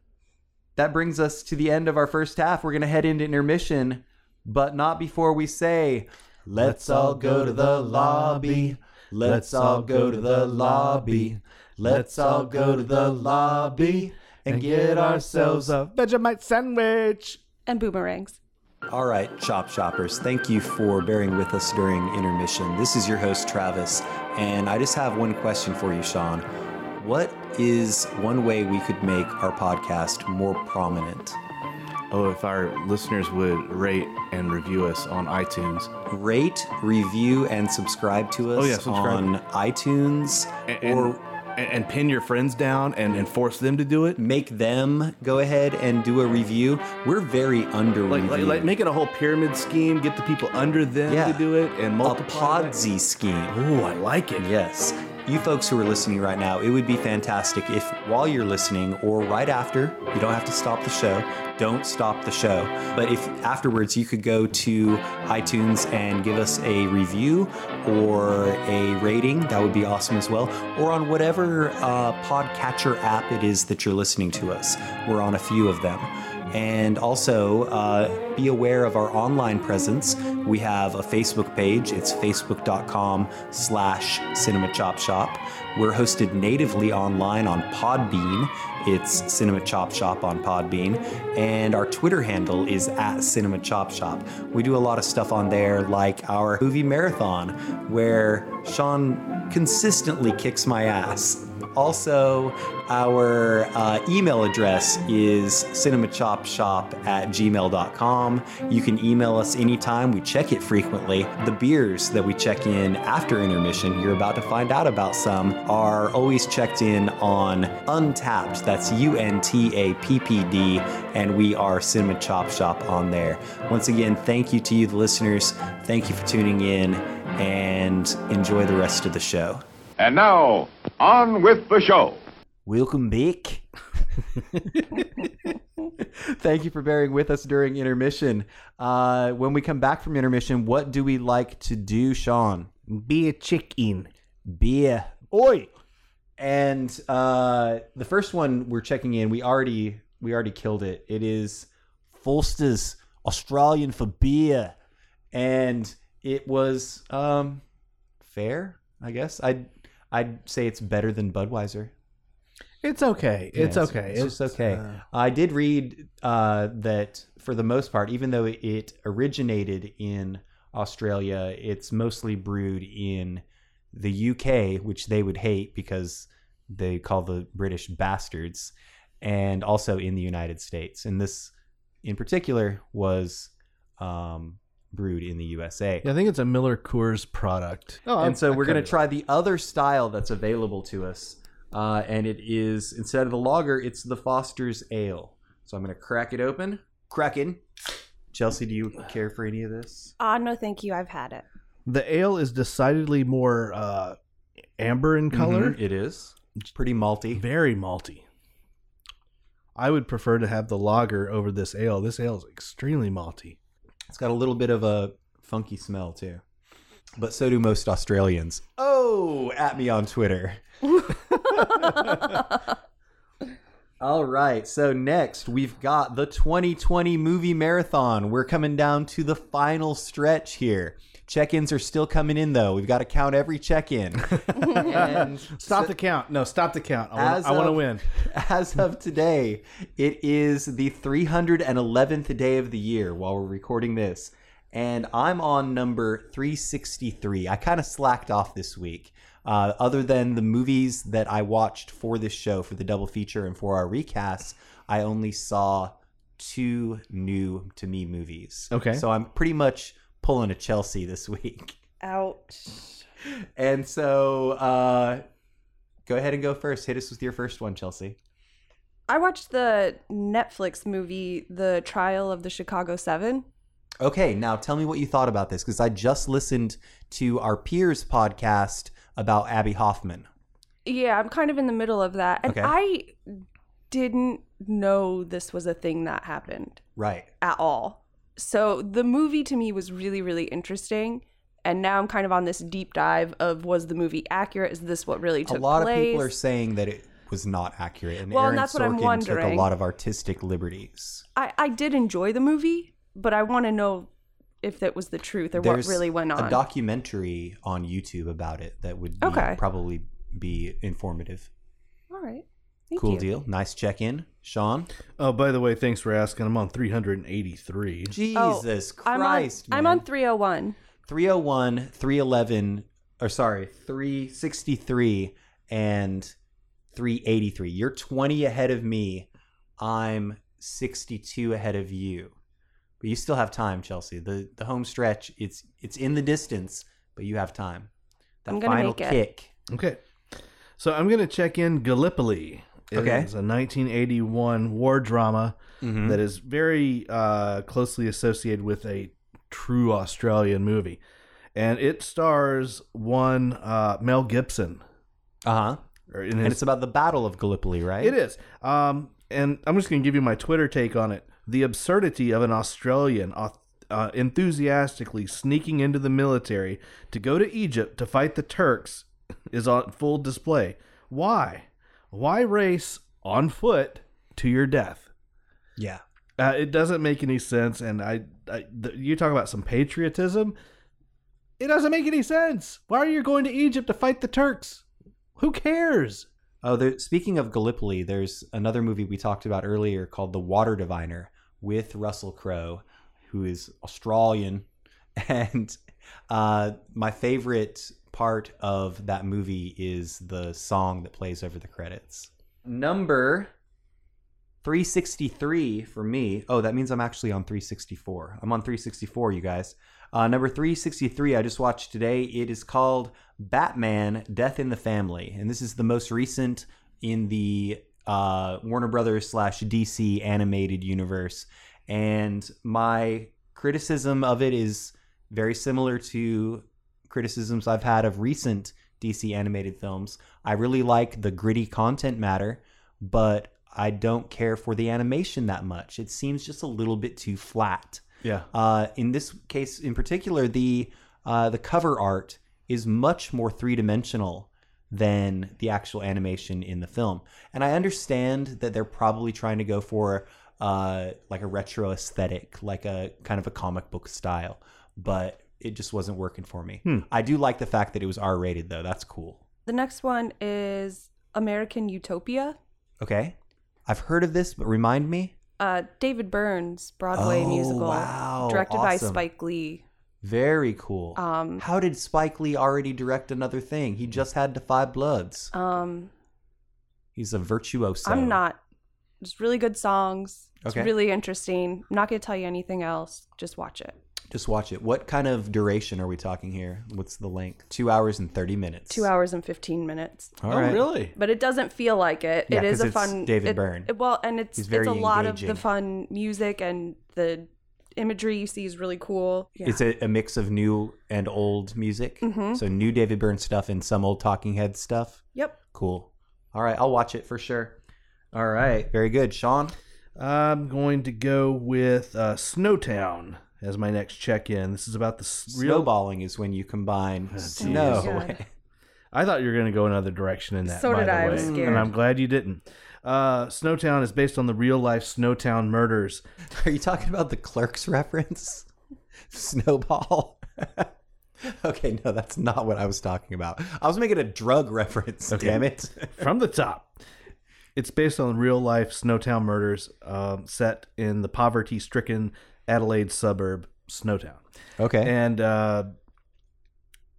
That brings us to the end of our first half. We're gonna head into intermission, but not before we say, "Let's all go to the lobby. Let's all go to the lobby. Let's all go to the lobby and get ourselves a Vegemite sandwich. And boomerangs. All right, Chop Shoppers, thank you for bearing with us during intermission. This is your host, Travis, and I just have one question for you, Sean. What is one way we could make our podcast more prominent? Oh, if our listeners would rate and review us on iTunes. Rate, review, and subscribe to us Oh, yeah, subscribe. on iTunes And, or and, and pin your friends down and, and force them to do it. make them go ahead and do a review. We're very under Like, like, like make it a whole pyramid scheme, get the people under them Yeah. to do it, and a multiply. that. Podsy scheme. Oh, I like it. Yes. You folks who are listening right now, it would be fantastic if while you're listening or right after, you don't have to stop the show, don't stop the show. But if afterwards you could go to iTunes and give us a review or a rating, that would be awesome as well. Or on whatever uh, podcatcher app it is that you're listening to us. We're on a few of them. And also uh, be aware of our online presence. We have a Facebook page. It's facebook.com slash cinema chop shop. We're hosted natively online on Podbean. It's Cinema Chop Shop on Podbean. And our Twitter handle is at Cinema Chop Shop. We do a lot of stuff on there, like our movie marathon, where Sean consistently kicks my ass. Also, our uh, email address is cinemachopshop at gmail.com. You can email us anytime. We check it frequently. The beers that we check in after intermission, you're about to find out about some, are always checked in on Untappd. That's U N T A P P D. And we are Cinema Chop Shop on there. Once again, thank you to you, the listeners. Thank you for tuning in and enjoy the rest of the show. And now, on with the show. Welcome back. Thank you for bearing with us during intermission. Uh, when we come back from intermission, what do we like to do, Sean? Be a chicken. Beer. Oi. And uh, the first one we're checking in, we already we already killed it. It is Foster's Australian for beer, and it was um, fair, I guess. I'd I'd say it's better than Budweiser. It's okay. It's Yeah, okay. It's, just okay. uh, I did read uh, that for the most part, even though it originated in Australia, it's mostly brewed in the UK, which they would hate because they call the British bastards, and also in the United States. And this, in particular, was um, brewed in the USA. yeah, I think it's a Miller Coors product. Oh, and so I we're going to try the other style that's available to us. Uh, and it is, instead of the lager, it's the Foster's Ale. So I'm going to crack it open. Cracking. Chelsea, do you care for any of this? Ah, no, thank you. I've had it. The ale is decidedly more uh, amber in color. Mhm, It is. It's pretty malty. Very malty. I would prefer to have the lager over this ale. This ale is extremely malty. It's got a little bit of a funky smell, too. But so do most Australians. Oh, at me on Twitter. All right. So next we've got the 2020 movie marathon. We're coming down to the final stretch here. Check-ins are still coming in though. We've got to count every check-in. and Stop the count. No, stop the count. I want, to win. as of today, it is the 311th day of the year while we're recording this. And I'm on number 363. I kind of slacked off this week. Uh, other than the movies that I watched for this show, for the double feature and for our recasts, I only saw two new to me movies. Okay. So I'm pretty much pulling a Chelsea this week. Ouch. And so uh, go ahead and go first. Hit us with your first one, Chelsea. I watched the Netflix movie, The Trial of the Chicago Seven. Okay, now tell me what you thought about this because I just listened to our peers podcast about Abbie Hoffman. Yeah, I'm kind of in the middle of that. And Okay. I didn't know this was a thing that happened Right. at all. So the movie to me was really, really interesting. And now I'm kind of on this deep dive of was the movie accurate? Is this what really took place? a lot place? of people are saying that it was not accurate, and Well, and Aaron that's what I'm Sorkin took a lot of artistic liberties. I, I did enjoy the movie, but I want to know if that was the truth or There's what really went on. a documentary on YouTube about it that would be, Okay. probably be informative. all right. Thank cool you. deal. Nice check in, Sean. Oh, by the way, thanks for asking. I'm on 383. Jesus I'm Christ, on, I'm on 301. 301, 311, or sorry, 363 and 383. You're 20 ahead of me. I'm 62 ahead of you. But you still have time, Chelsea. The the home stretch, it's it's in the distance, but you have time. That I'm gonna final make it. kick. Okay. So I'm going to check in Gallipoli. It Okay. is a 1981 war drama Mhm. that is very uh, closely associated with a true Australian movie. And it stars one uh, Mel Gibson. Uh-huh. And his, it's about the Battle of Gallipoli, right? it is. Um, and I'm just going to give you my Twitter take on it. The absurdity of an Australian uh, enthusiastically sneaking into the military to go to Egypt to fight the Turks is on full display. Why? Why race on foot to your death? Yeah. Uh, it doesn't make any sense. And I, I th- you talk about some patriotism. It doesn't make any sense. Why are you going to Egypt to fight the Turks? Who cares? Oh, there, speaking of Gallipoli, there's another movie we talked about earlier called The Water Diviner with Russell Crowe, who is Australian. And uh, my favorite part of that movie is the song that plays over the credits. Number 363 for me. Oh, that means I'm actually on 364. I'm on 364, you guys. Uh, number 363, I just watched today. It is called Batman Death in the Family. And this is the most recent in the uh, Warner Brothers slash DC animated universe. And my criticism of it is very similar to criticisms I've had of recent DC animated films. I really like the gritty content matter, but I don't care for the animation that much. It seems just a little bit too flat. Yeah. Uh, in this case, in particular, the uh, the cover art is much more three dimensional than the actual animation in the film. And I understand that they're probably trying to go for uh, like a retro aesthetic, like a kind of a comic book style, but it just wasn't working for me. I do like the fact that it was R rated, though. That's cool. The next one is American Utopia. Okay, I've heard of this, but remind me. Uh, David Byrne's Broadway Oh, musical, wow. directed by Spike Lee. Very cool. Um, How did Spike Lee already direct another thing? He just had Da 5 Bloods. um, He's a virtuoso. I'm not. Just really good songs. It's Okay. really interesting. I'm not going to tell you anything else. Just watch it. Just watch it. What kind of duration are we talking here? What's the length? Two hours and thirty minutes. Two hours and 15 minutes. All oh, really? But it doesn't feel like it. Yeah, it is 'cause a it's fun David it- Byrne. it- well, and it's He's it's very a lot of the fun music and the imagery you see is really cool. Yeah. It's a, a mix of new and old music. Mhm. So new David Byrne stuff and some old Talking Head stuff. yep. Cool. All right, I'll watch it for sure. All right, very good, Sean. I'm going to go with uh, Snowtown as my next check-in. This is about the s- real. Snowballing is when you combine Oh, snow. God. I thought you were going to go another direction in that. So by did the I. I way. was and. I'm glad you didn't. Uh, Snowtown is based on the real-life Snowtown murders. Are you talking about the Clerks reference? Snowball. okay, no, that's not what I was talking about. I was making a drug reference. Damn it. from the top. It's based on real life Snowtown murders um, set in the poverty stricken Adelaide suburb, Snowtown. okay. And uh,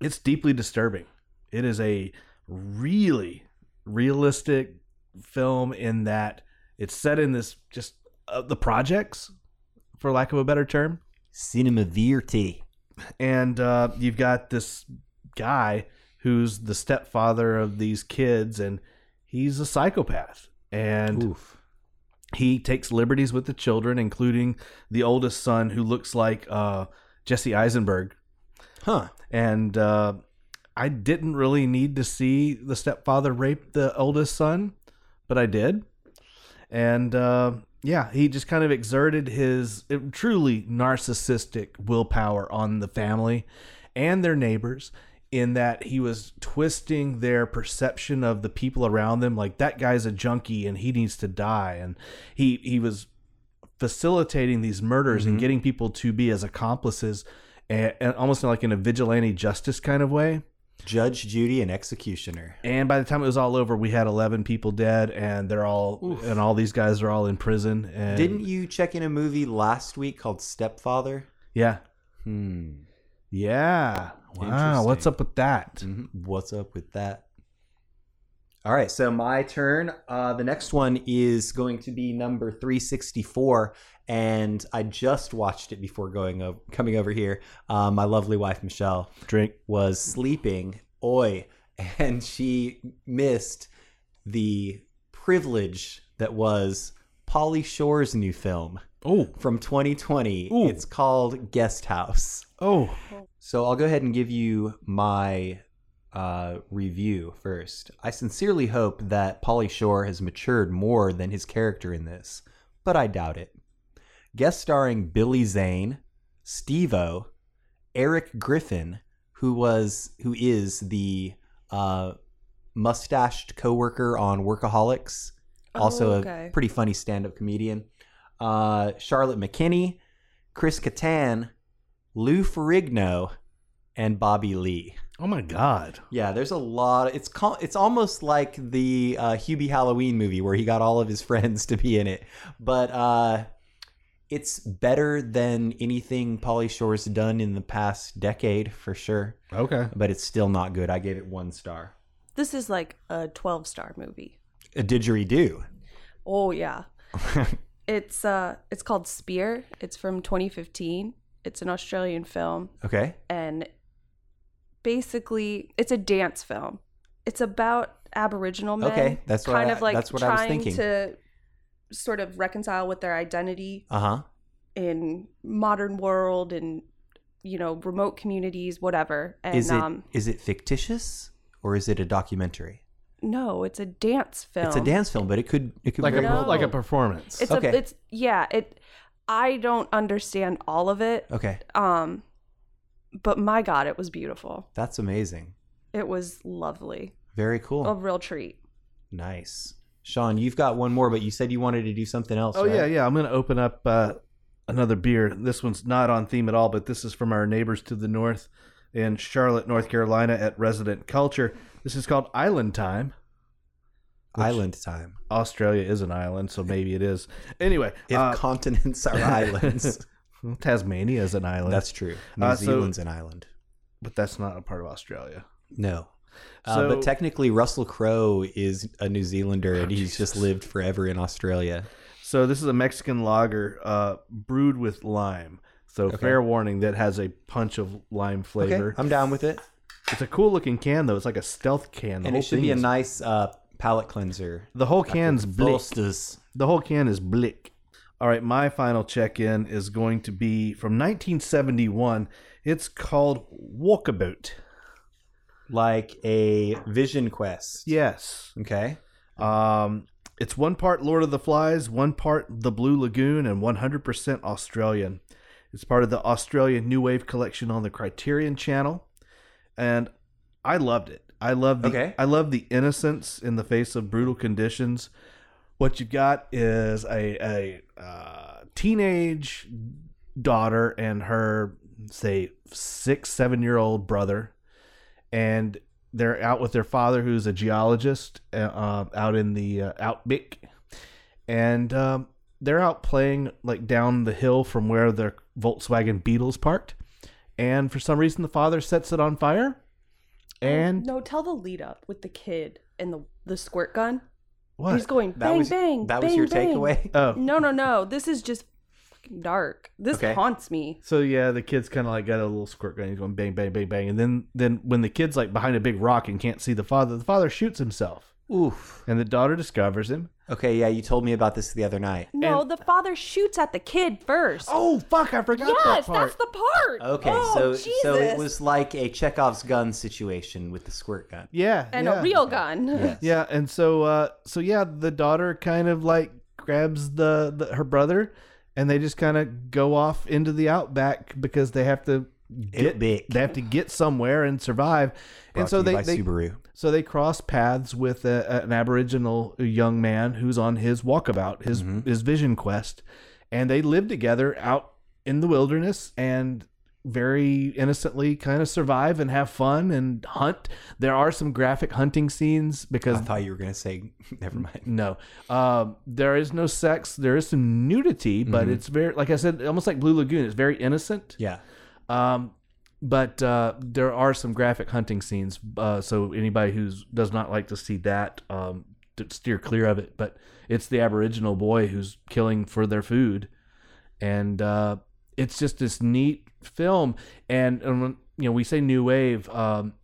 it's deeply disturbing. It is a really realistic film in that it's set in this just uh, the projects, for lack of a better term. Cinema Vérité. and uh, you've got this guy who's the stepfather of these kids and he's a psychopath and Oof. He takes liberties with the children, including the oldest son, who looks like uh, Jesse Eisenberg. Huh. And uh, I didn't really need to see the stepfather rape the oldest son, but I did. And uh, yeah, he just kind of exerted his uh, truly narcissistic willpower on the family and their neighbors in that he was twisting their perception of the people around them like that guy's a junkie and he needs to die and he he was facilitating these murders and getting people to be as accomplices and, and almost like in a vigilante justice kind of way Judge, Judy, and executioner. and by the time it was all over we had 11 people dead and they're all and all these guys are all in prison and Didn't you check in a movie last week called Stepfather? yeah Hmm. yeah wow what's up with that Mhm. What's up with that? All right, so my turn. Uh, the next one is going to be number 364, and I just watched it before going o- coming over here. Uh, my lovely wife Michelle drink was sleeping, oi, and she missed the privilege that was Pauly Shore's new film oh from 2020. Ooh. It's called Guest House. oh So I'll go ahead and give you my uh, review first. I sincerely hope that Pauly Shore has matured more than his character in this, but I doubt it. Guest starring Billy Zane, Steve-O, Erik Griffin, who was who is the uh, mustached coworker on Workaholics, also Oh, okay. a pretty funny stand-up comedian. Uh, Charlotte McKinney, Chris Kattan, Lou Ferrigno, and Bobby Lee. oh my god Yeah, there's a lot. It's cal- it's almost like the uh, Hubie Halloween movie where he got all of his friends to be in it, but uh, it's better than anything Pauly Shore's done in the past decade for sure. okay But it's still not good. I gave it one star. This is like a 12 star movie. A didgeridoo. Oh yeah. it's uh it's called Spear. It's from 2015. It's an Australian film Okay. and basically it's a dance film. It's about Aboriginal men Okay, that's what kind I- of like that's what I was trying thinking. to sort of reconcile with their identity Uh huh. in modern world and you know remote communities whatever and Is it is um it fictitious or is it a documentary? No it's a dance film It's a dance film, but it could it could like a No. like a performance it's Okay. a it's yeah it i don't understand all of it okay. um but my god it was beautiful That's amazing. it was lovely Very cool. a real treat Nice. Sean, you've got one more, but you said you wanted to do something else. Oh right? yeah, yeah. I'm gonna open up uh, another beer. This one's not on theme at all, but this is from our neighbors to the north in Charlotte, North Carolina, at Resident Culture. This is called Island Time. Island time. Australia is an island, so maybe it is. Anyway, If uh, continents are islands, Tasmania is an island, that's true. New Uh, so- Zealand's an island. but that's not a part of Australia. No. Uh, but technically, Russell Crowe is a New Zealander, and he's just lived forever in Australia. So this is a Mexican lager uh, brewed with lime. So fair warning, that has a punch of lime flavor. Okay, I'm down with it, It's a cool looking can though. It's like a stealth can. The and whole it should thing be a is- nice uh, palate cleanser. The whole can's blick. The whole can is blick. All right, my final check in is going to be from 1971. It's called Walkabout. like a Vision Quest. Yes. Okay. Um, it's one part Lord of the Flies, one part The Blue Lagoon, and 100% Australian. It's part of the Australian New Wave collection on the Criterion Channel, and I loved it. I love the Okay. I love the innocence in the face of brutal conditions. What you got is a a uh, teenage daughter and her say six seven year old brother and they're out with their father who's a geologist uh, uh, out in the uh, outback and um, they're out playing like down the hill from where their volkswagen beetles parked and for some reason the father sets it on fire oh, and no tell the lead up with the kid and the the squirt gun what he's going That bang was bang that was bang, your bang. takeaway. oh no no no this is just fucking dark this Okay. haunts me so yeah the kid's kind of like got a little squirt gun he's going bang bang bang bang and then then when the kid's like behind a big rock and can't see the father the father shoots himself Oof. and the daughter discovers him. Okay, yeah, you told me about this the other night. No, the father shoots at the kid first. Oh fuck! I forgot that yes, part. that's the part. Okay, Oh, so so it Jesus. was like a Chekhov's gun situation with the squirt gun. yeah, and yeah. a real gun. Yes. Yeah, and so uh so yeah, the daughter kind of like grabs the, the her brother and they just kind of go off into the outback because they have to get big. they have to get somewhere and survive. Brought and so to they, they Subaru. so they cross paths with a, an aboriginal young man who's on his walkabout, his Mm-hmm. his vision quest, and they live together out in the wilderness and very innocently kind of survive and have fun and hunt. There are some graphic hunting scenes because I thought you were gonna say never mind. no, um, there is no sex. There is some nudity, but it's very, like I said, almost like Blue Lagoon. It's very innocent. Yeah. Um, but uh, there are some graphic hunting scenes. Uh, so anybody who does not like to see that, um, steer clear of it. But it's the Aboriginal boy who's killing for their food, and uh, it's just this neat film. And, and when, you know, we say new wave. Um,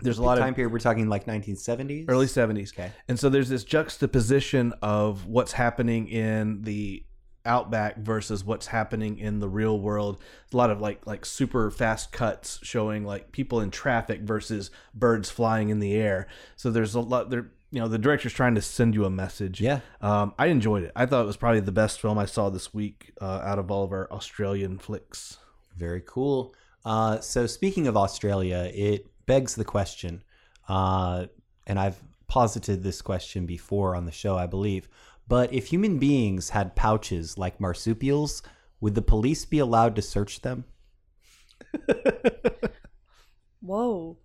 there's a lot of time period we're talking like 1970s. early 70s. Okay. And so there's this juxtaposition of what's happening in the outback versus what's happening in the real world. A lot of like like super fast cuts showing like people in traffic versus birds flying in the air. So there's a lot there you know the director's trying to send you a message. Yeah. Um, I enjoyed it. I thought it was probably the best film I saw this week uh, out of all of our Australian flicks. Very cool. Uh, so speaking of Australia, it begs the question, uh, and I've posited this question before on the show, I believe. But if human beings had pouches like marsupials, would the police be allowed to search them? Whoa.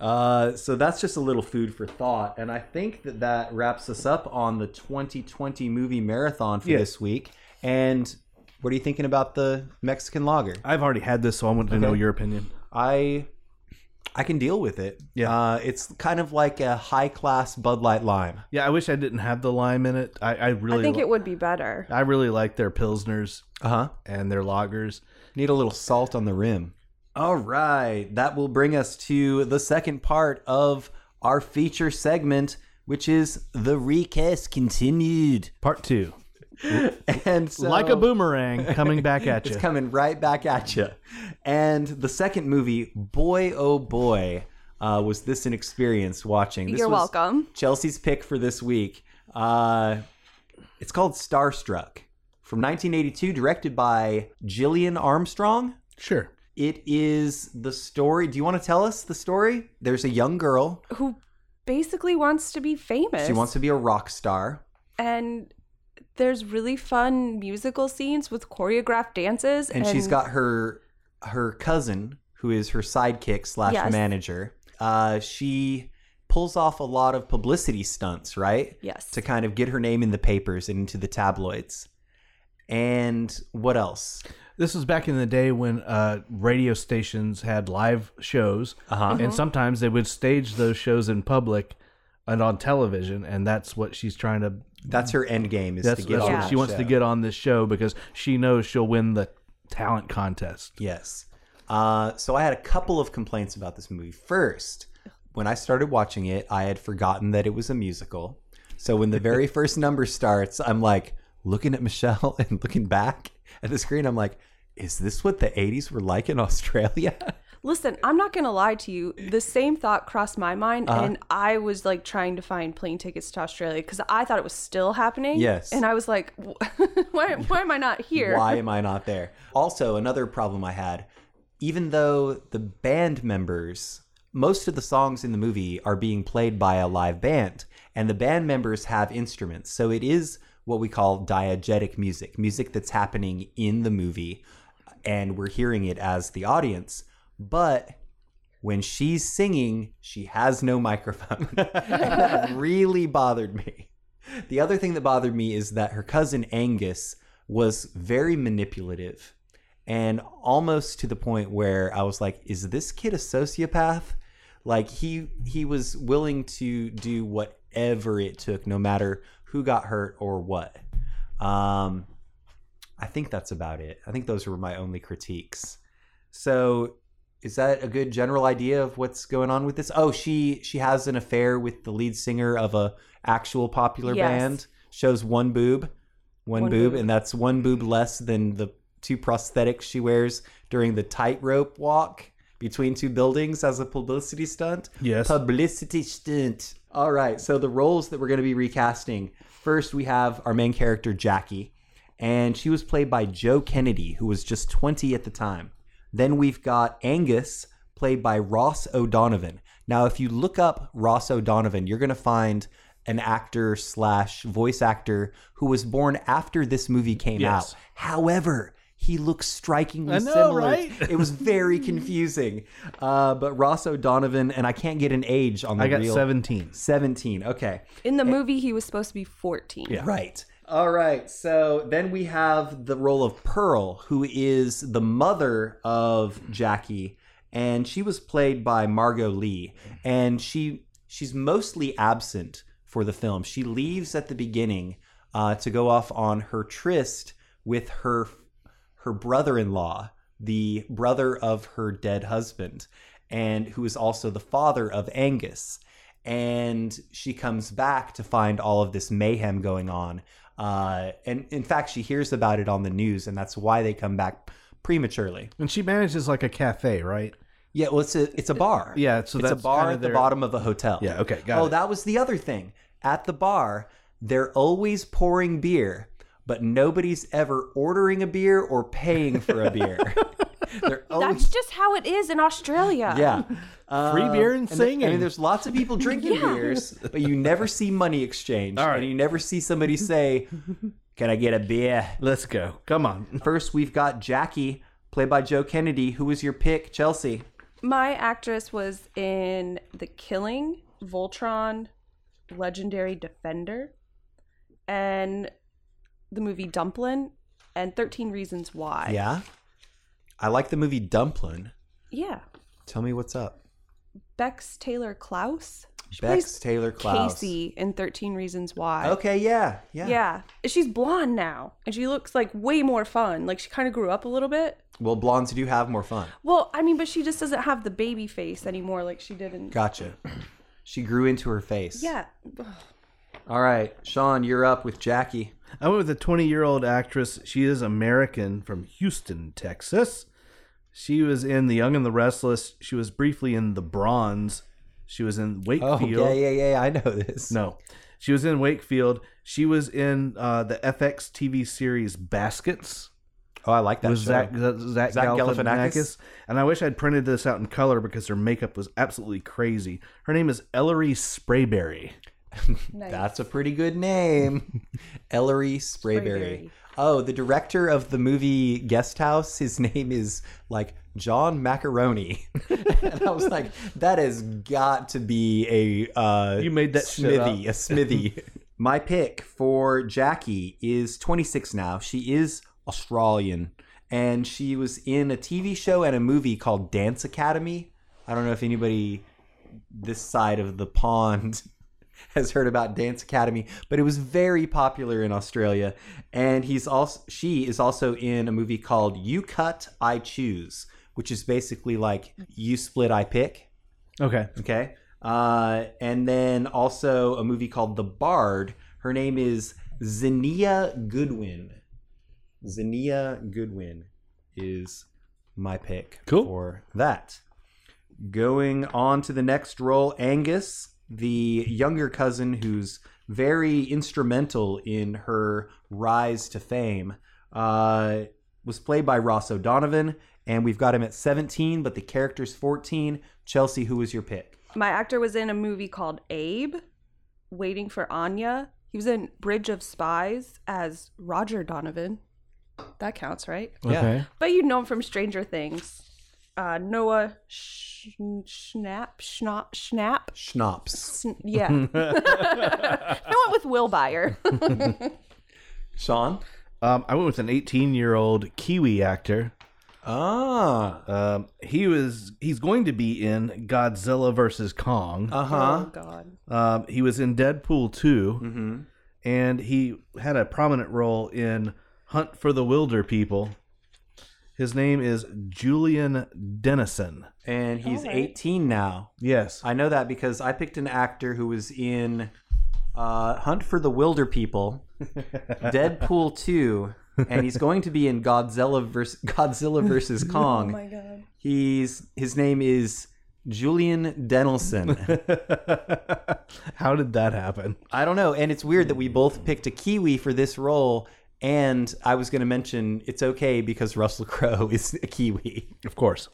Uh, so that's just a little food for thought, and I think that that wraps us up on the 2020 movie marathon for Yeah. this week. And what are you thinking about the Mexican lager? I've already had this, so I wanted to know your opinion. I I can deal with it. Yeah. uh, it's kind of like a high class Bud Light lime. Yeah, I wish I didn't have the lime in it. I, I really I think li- it would be better. I really like their pilsners Uh huh. and their lagers. Need a little salt on the rim. All right, that will bring us to the second part of our feature segment, which is the recast continued. Part two, And so, like a boomerang coming back at you. It's coming right back at you. And the second movie, boy oh boy, uh, was this an experience watching? This You're was welcome. Chelsea's pick for this week. Uh, it's called Starstruck from 1982, directed by Gillian Armstrong. sure. It is the story. Do you want to tell us the story? There's a young girl. Who basically wants to be famous. She wants to be a rock star. and there's really fun musical scenes with choreographed dances and, she's got her her cousin who is her sidekick slash Yes. manager uh she pulls off a lot of publicity stunts right? Yes. to kind of get her name in the papers and into the tabloids. And what else? This was back in the day when uh, radio stations had live shows, uh-huh. And sometimes they would stage those shows in public and on television, and that's what she's trying to. that's her end game is That's, to get that's on what that she wants to get on this show because she knows she'll win the talent contest. Yes. Uh, so I had a couple of complaints about this movie. First, when I started watching it, I had forgotten that it was a musical. So when the very first number starts, I'm like looking at Michelle and looking back at the screen. I'm like, is this what the 80s were like in Australia? Listen, I'm not gonna lie to you. The same thought crossed my mind, Uh-huh. and I was like trying to find plane tickets to Australia because I thought it was still happening. Yes. and I was like, why, why am I not here? Why am I not there? Also, another problem I had, even though the band members, most of the songs in the movie are being played by a live band, and the band members have instruments. So it is what we call diegetic music, music that's happening in the movie, and we're hearing it as the audience. But when she's singing, she has no microphone. and that really bothered me. The other thing that bothered me is that her cousin Angus was very manipulative and almost to the point where I was like, is this kid a sociopath? Like he he was willing to do whatever it took, no matter who got hurt or what. Um, I think that's about it. I think those were my only critiques. So is that a good general idea of what's going on with this? Oh, she she has an affair with the lead singer of a actual popular Yes. band. Shows one boob, one, One boob, boob. and that's one boob mm-hmm. less than the two prosthetics she wears during the tightrope walk between two buildings as a publicity stunt. Yes. Publicity stunt. All right. So the roles that we're going to be recasting. First, we have our main character, Jackie, and she was played by Jo Kennedy, who was just 20 at the time. Then we've got Angus, played by Ross O'Donovan. Now, if you look up Ross O'Donovan, you're going to find an actor slash voice actor who was born after this movie came Yes. out. However, he looks strikingly I know, similar. right? It was very confusing. Uh, but Ross O'Donovan, and I can't get an age on the I got real. 17. 17. Okay. In the movie, he was supposed to be 14. Yeah. Right. All right. So then we have the role of Pearl, who is the mother of Jackie, and she was played by Margo Lee, and she she's mostly absent for the film. She leaves at the beginning uh, to go off on her tryst with her her brother-in-law, the brother of her dead husband, and who is also the father of Angus. And she comes back to find all of this mayhem going on. Uh, and in fact, she hears about it on the news, and that's why they come back prematurely. And she manages like a cafe, right? Yeah, well, it's a it's a bar. Yeah, so it's a bar kinda at the bottom of a hotel. Yeah, okay, got oh, it. that was the other thing. At the bar, they're always pouring beer, but nobody's ever ordering a beer or paying for a beer. they're always That's just how it is in Australia. yeah. Uh, Free beer and th- I mean, there's lots of people drinking beers, but you never see money exchange, All right. and you never see somebody say, "Can I get a beer?" Let's go. Come on. First, we've got Jackie, played by Jo Kennedy. Who was your pick, Chelsea? My actress was in The Killing, Voltron, Legendary Defender, and the movie Dumplin', and 13 Reasons Why. Yeah, I like the movie Dumplin'. Yeah. Tell me what's up. Bex Taylor Klaus. She Bex Taylor Klaus. Casey in 13 Reasons Why. Okay, yeah, yeah. Yeah. She's blonde now, and she looks like way more fun. Like she kind of grew up a little bit. Well, blondes do have more fun. Well, I mean, but she just doesn't have the baby face anymore like she did in. Gotcha. She grew into her face. Yeah. All right, Sean, you're up with Jackie. I went with a 20 year old actress. She is American from Houston, Texas. She was in The Young and the Restless. She was briefly in The Bronze. She was in Wakefield. Oh, yeah, yeah, yeah. I know this. No. She was in Wakefield. She was in uh, the FX TV series Baskets Oh, I like that with show. Zach, Zach, Zach Galifianakis. Galifianakis? And I wish I'd printed this out in color because her makeup was absolutely crazy. Her name is Ellery Sprayberry. Nice. That's a pretty good name. Ellery Sprayberry. Sprayberry. Oh, the director of the movie Guest House, his name is like John Macaroni. and I was like, that has got to be a uh You made that smithy, a smithy. My pick for Jackie is 26 now. She is Australian and she was in a TV show and a movie called Dance Academy. I don't know if anybody this side of the pond has heard about Dance Academy, but it was very popular in Australia. And he's also she is also in a movie called You Cut, I Choose, which is basically like you split, I pick. Okay. Okay. Uh, and then also a movie called The Bard. Her name is Xenia Goodwin. Xenia Goodwin is my pick Cool. for that. Going on to the next role, Angus, the younger cousin who's very instrumental in her rise to fame, uh, was played by Ross O'Donovan, and we've got him at 17, but the character's 14. Chelsea, who was your pick? My actor was in a movie called Abe, Waiting for Anya. He was in Bridge of Spies as Roger Donovan. That counts, right? Yeah. Okay. But you know him from Stranger Things. Uh, Noah Sch- Schnapp, Schnapp, Schnapp. Schnapps. Sn- yeah. I went with Will Byer. Sean? Um, I went with an 18 year old Kiwi actor. Ah. Um, he was he's going to be in Godzilla versus Kong. Uh huh. Oh God. Um, he was in Deadpool 2 Mm-hmm. and he had a prominent role in Hunt for the Wilderpeople. His name is Julian Dennison. And he's All right. 18 now. Yes. I know that because I picked an actor who was in uh, Hunt for the Wilderpeople, Deadpool 2, and he's going to be in Godzilla versus Godzilla versus Kong. Oh my god. He's his name is Julian Dennison. How did that happen? I don't know, and it's weird that we both picked a Kiwi for this role. And I was going to mention it's okay because Russell Crowe is a Kiwi. Of course.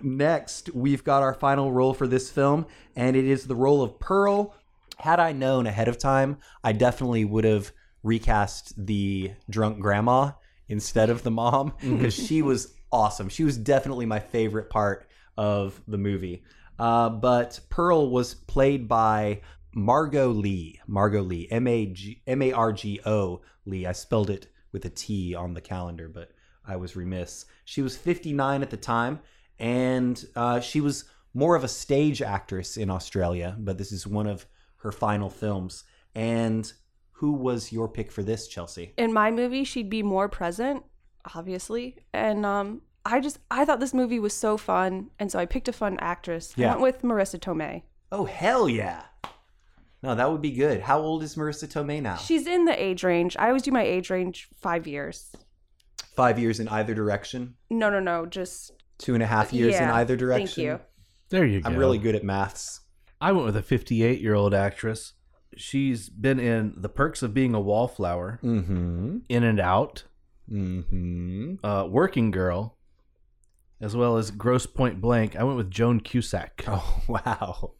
Next, we've got our final role for this film, and it is the role of Pearl. Had I known ahead of time, I definitely would have recast the drunk grandma instead of the mom because she was awesome. She was definitely my favorite part of the movie. Uh, but Pearl was played by Margo Lee. Margo Lee. M A G M A R G O Lee. I spelled it with a T on the calendar, but I was remiss. She was 59 at the time, and uh, she was more of a stage actress in Australia, but this is one of her final films. And who was your pick for this, Chelsea? In my movie, she'd be more present, obviously. And um, I just I thought this movie was so fun, and so I picked a fun actress. Yeah. I went with Marisa Tomei. Oh, hell yeah. No, that would be good. How old is Marisa Tomei now? She's in the age range. I always do my age range five years. Five years in either direction, No, no, no. Just two and a half years in Yeah, either thank direction. you. There you go. I'm really good at maths. I went with a 58 year old actress. She's been in The Perks of Being a Wallflower, Mm-hmm. In and Out, Mm-hmm. uh, Working Girl, as well as Grosse Pointe Blank. I went with Joan Cusack. Oh wow,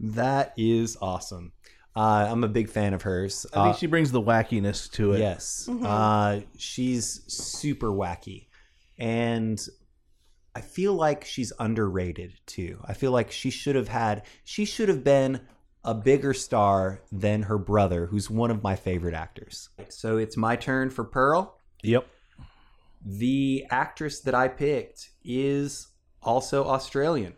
that is awesome. Uh, I'm a big fan of hers. I think Uh, she brings the wackiness to it. yes, uh, she's super wacky, and I feel like she's underrated too. I feel like she should have had. She should have been a bigger star than her brother, who's one of my favorite actors. So it's my turn for Pearl. Yep. The actress that I picked is also Australian.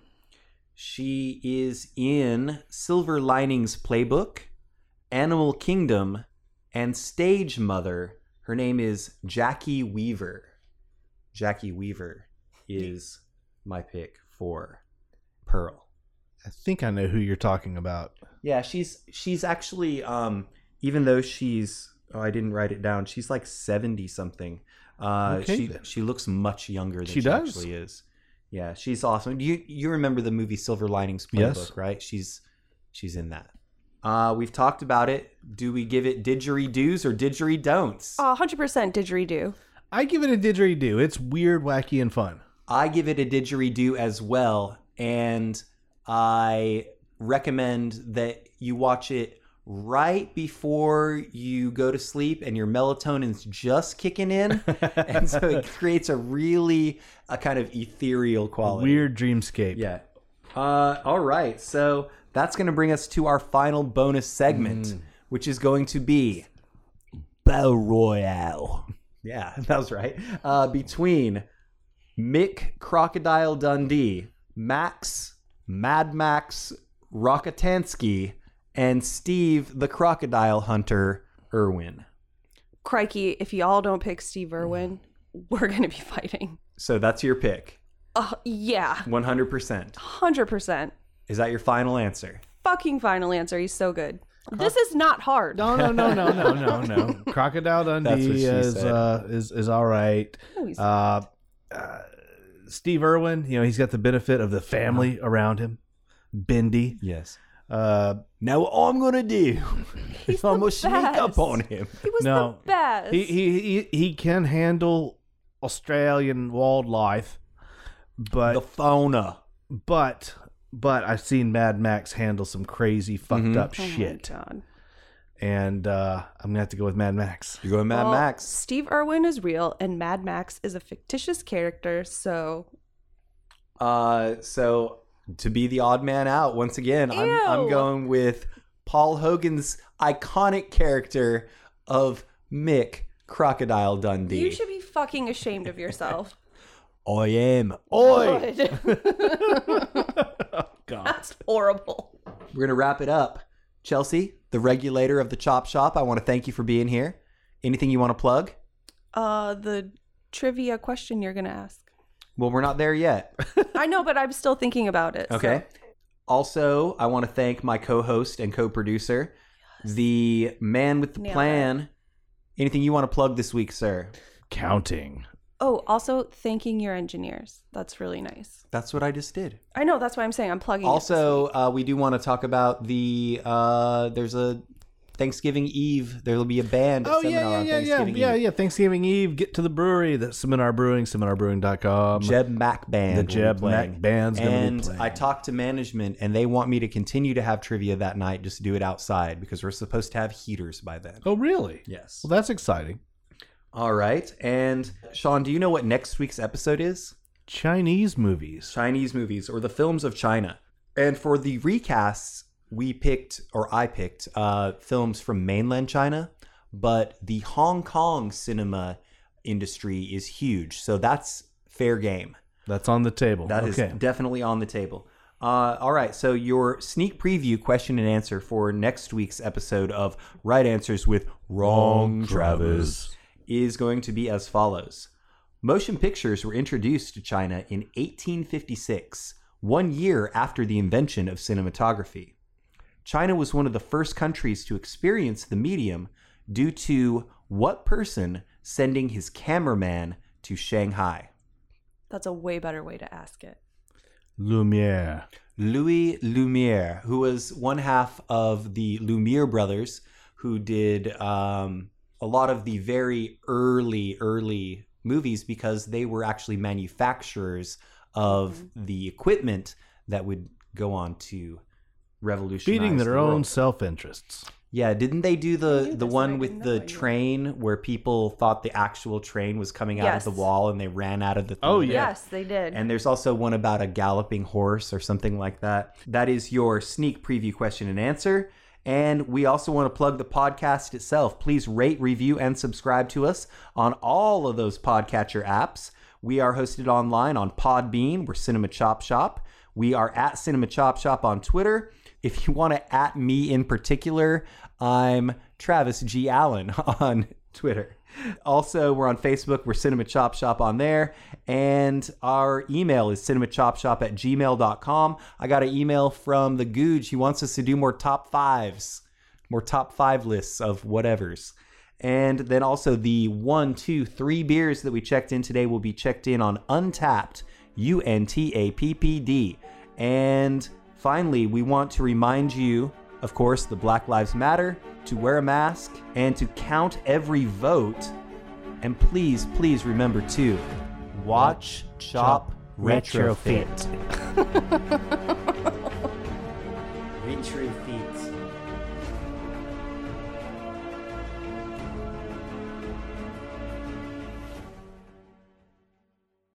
She is in Silver Linings Playbook, Animal Kingdom, and Stage Mother. Her name is Jacki Weaver. Jacki Weaver is my pick for Pearl. I think I know who you're talking about. Yeah, she's she's actually um even though she's oh I didn't write it down. She's like 70 something. Uh Okay, she then. she looks much younger than She she, does. actually is. Yeah, she's awesome. You you remember the movie Silver Linings Playbook, Yes. right? She's she's in that. Uh we've talked about it. Do we give it didgeridoos or didgeridon'ts? uh, 100% didgeridoo. I give it a didgeridoo. It's weird, wacky, and fun. I give it a didgeridoo as well, and I recommend that you watch it right before you go to sleep and your melatonin's just kicking in, and so it creates a really a kind of ethereal quality. Weird dreamscape. Yeah. Uh, all right. So that's going to bring us to our final bonus segment, Mm. which is going to be Battle Royale. Yeah, that was right. Uh, between Mick Crocodile Dundee, Max, Mad Max Rockatansky, and Steve the Crocodile Hunter Irwin. Crikey, if y'all don't pick Steve Irwin, we're going to be fighting. So that's your pick. Uh, yeah, 100%. 100%. Is that your final answer? Fucking final answer. He's so good. This is not hard. No, no, no, no, no, no, no. Crocodile That's Dundee what she is said. uh, is is all right. Oh, he's- Uh, uh, Steve Irwin, you know, he's got the benefit of the family around him. Bendy. Yes. Uh, Now what I'm gonna do? He's I'm the gonna sneak up best. on him. He was No. the best. he, he he he can handle Australian wildlife, but The fauna. but but I've seen Mad Max handle some crazy fucked Mhm. up Oh my shit, God. and uh, I'm gonna have to go with Mad Max. You're going Mad Well, Max. Steve Irwin is real, and Mad Max is a fictitious character. So Uh, so to be the odd man out once again, I'm, I'm going with Paul Hogan's iconic character of Mick Crocodile Dundee. you should be fucking ashamed of yourself. I am. Oi! God. That's horrible. We're gonna wrap it up. Chelsea, the regulator of the Chop Shop, I want to thank you for being here. Anything you want to plug? Uh, the trivia question you're going to ask? Well, we're not there yet. I know, but I'm still thinking about it. so- Okay. Also, I want to thank my co-host and co-producer, the man with the Nailed plan. Anything you want to plug this week, sir? Counting. Oh, also thanking your engineers. That's really nice. That's what I just did. I know. That's why I'm saying I'm plugging. Also, week. uh, we do want to talk about the uh, there's a Thanksgiving Eve. There will be a band Oh seminar yeah, yeah, on yeah, yeah, Thanksgiving yeah, Eve. yeah. Thanksgiving Eve, get to the brewery. The Seminar Brewing, seminarbrewing.com. Jeb Mack Band. The Jeb. Mack Band's and. I talked to management, and they want me to continue to have trivia that night. Just do it outside because we're supposed to have heaters by then. Oh really? Yes. Well, that's exciting. All right. And Sean, do you know what next week's episode is? Chinese movies. Chinese movies or the films of China. And for the recasts, we picked, or I picked, uh, films from mainland China, but the Hong Kong cinema industry is huge. So that's fair game. That's on the table. That is okay. definitely on the table. Uh, all right, so your sneak preview question and answer for next week's episode of Right Answers with Wrong Travis is going to be as follows. Motion pictures were introduced to China in 1856, one year after the invention of cinematography. China was one of the first countries to experience the medium due to what person sending his cameraman to Shanghai? that's a way better way to ask it. Lumiere. Louis Lumiere, who was one half of the Lumiere brothers, who did um, a lot of the very early, early movies because they were actually manufacturers of the equipment that would go on to revolutionize Feeding their the own world. self interests. Yeah, didn't they do the the one with the know you- train where people thought the actual train was coming out of the wall and they ran out of the Oh, theater? Yeah. Yes, they did. And there's also one about a galloping horse or something like that. That is your sneak preview question and answer. And we also want to plug the podcast itself. Please rate, review, and subscribe to us on all of those podcatcher apps. We are hosted online on Podbean. We're Cinema Chop Shop. We are at Cinema Chop Shop on Twitter. If you want to at me in particular, I'm Travis G. Allen on Twitter. Also, we're on Facebook. We're Cinema Chop Shop on there. And our email is cinemachopshop at gmail.com. I got an email from the Googe. He wants us to do more top fives, more top five lists of whatevers. And then also the one, two, three beers that we checked in today will be checked in on Untappd, U N T A P P D. And finally, we want to remind you, of course, the Black Lives Matter, to wear a mask, and to count every vote. And please, please remember to watch, chop, retrofit. retrofit.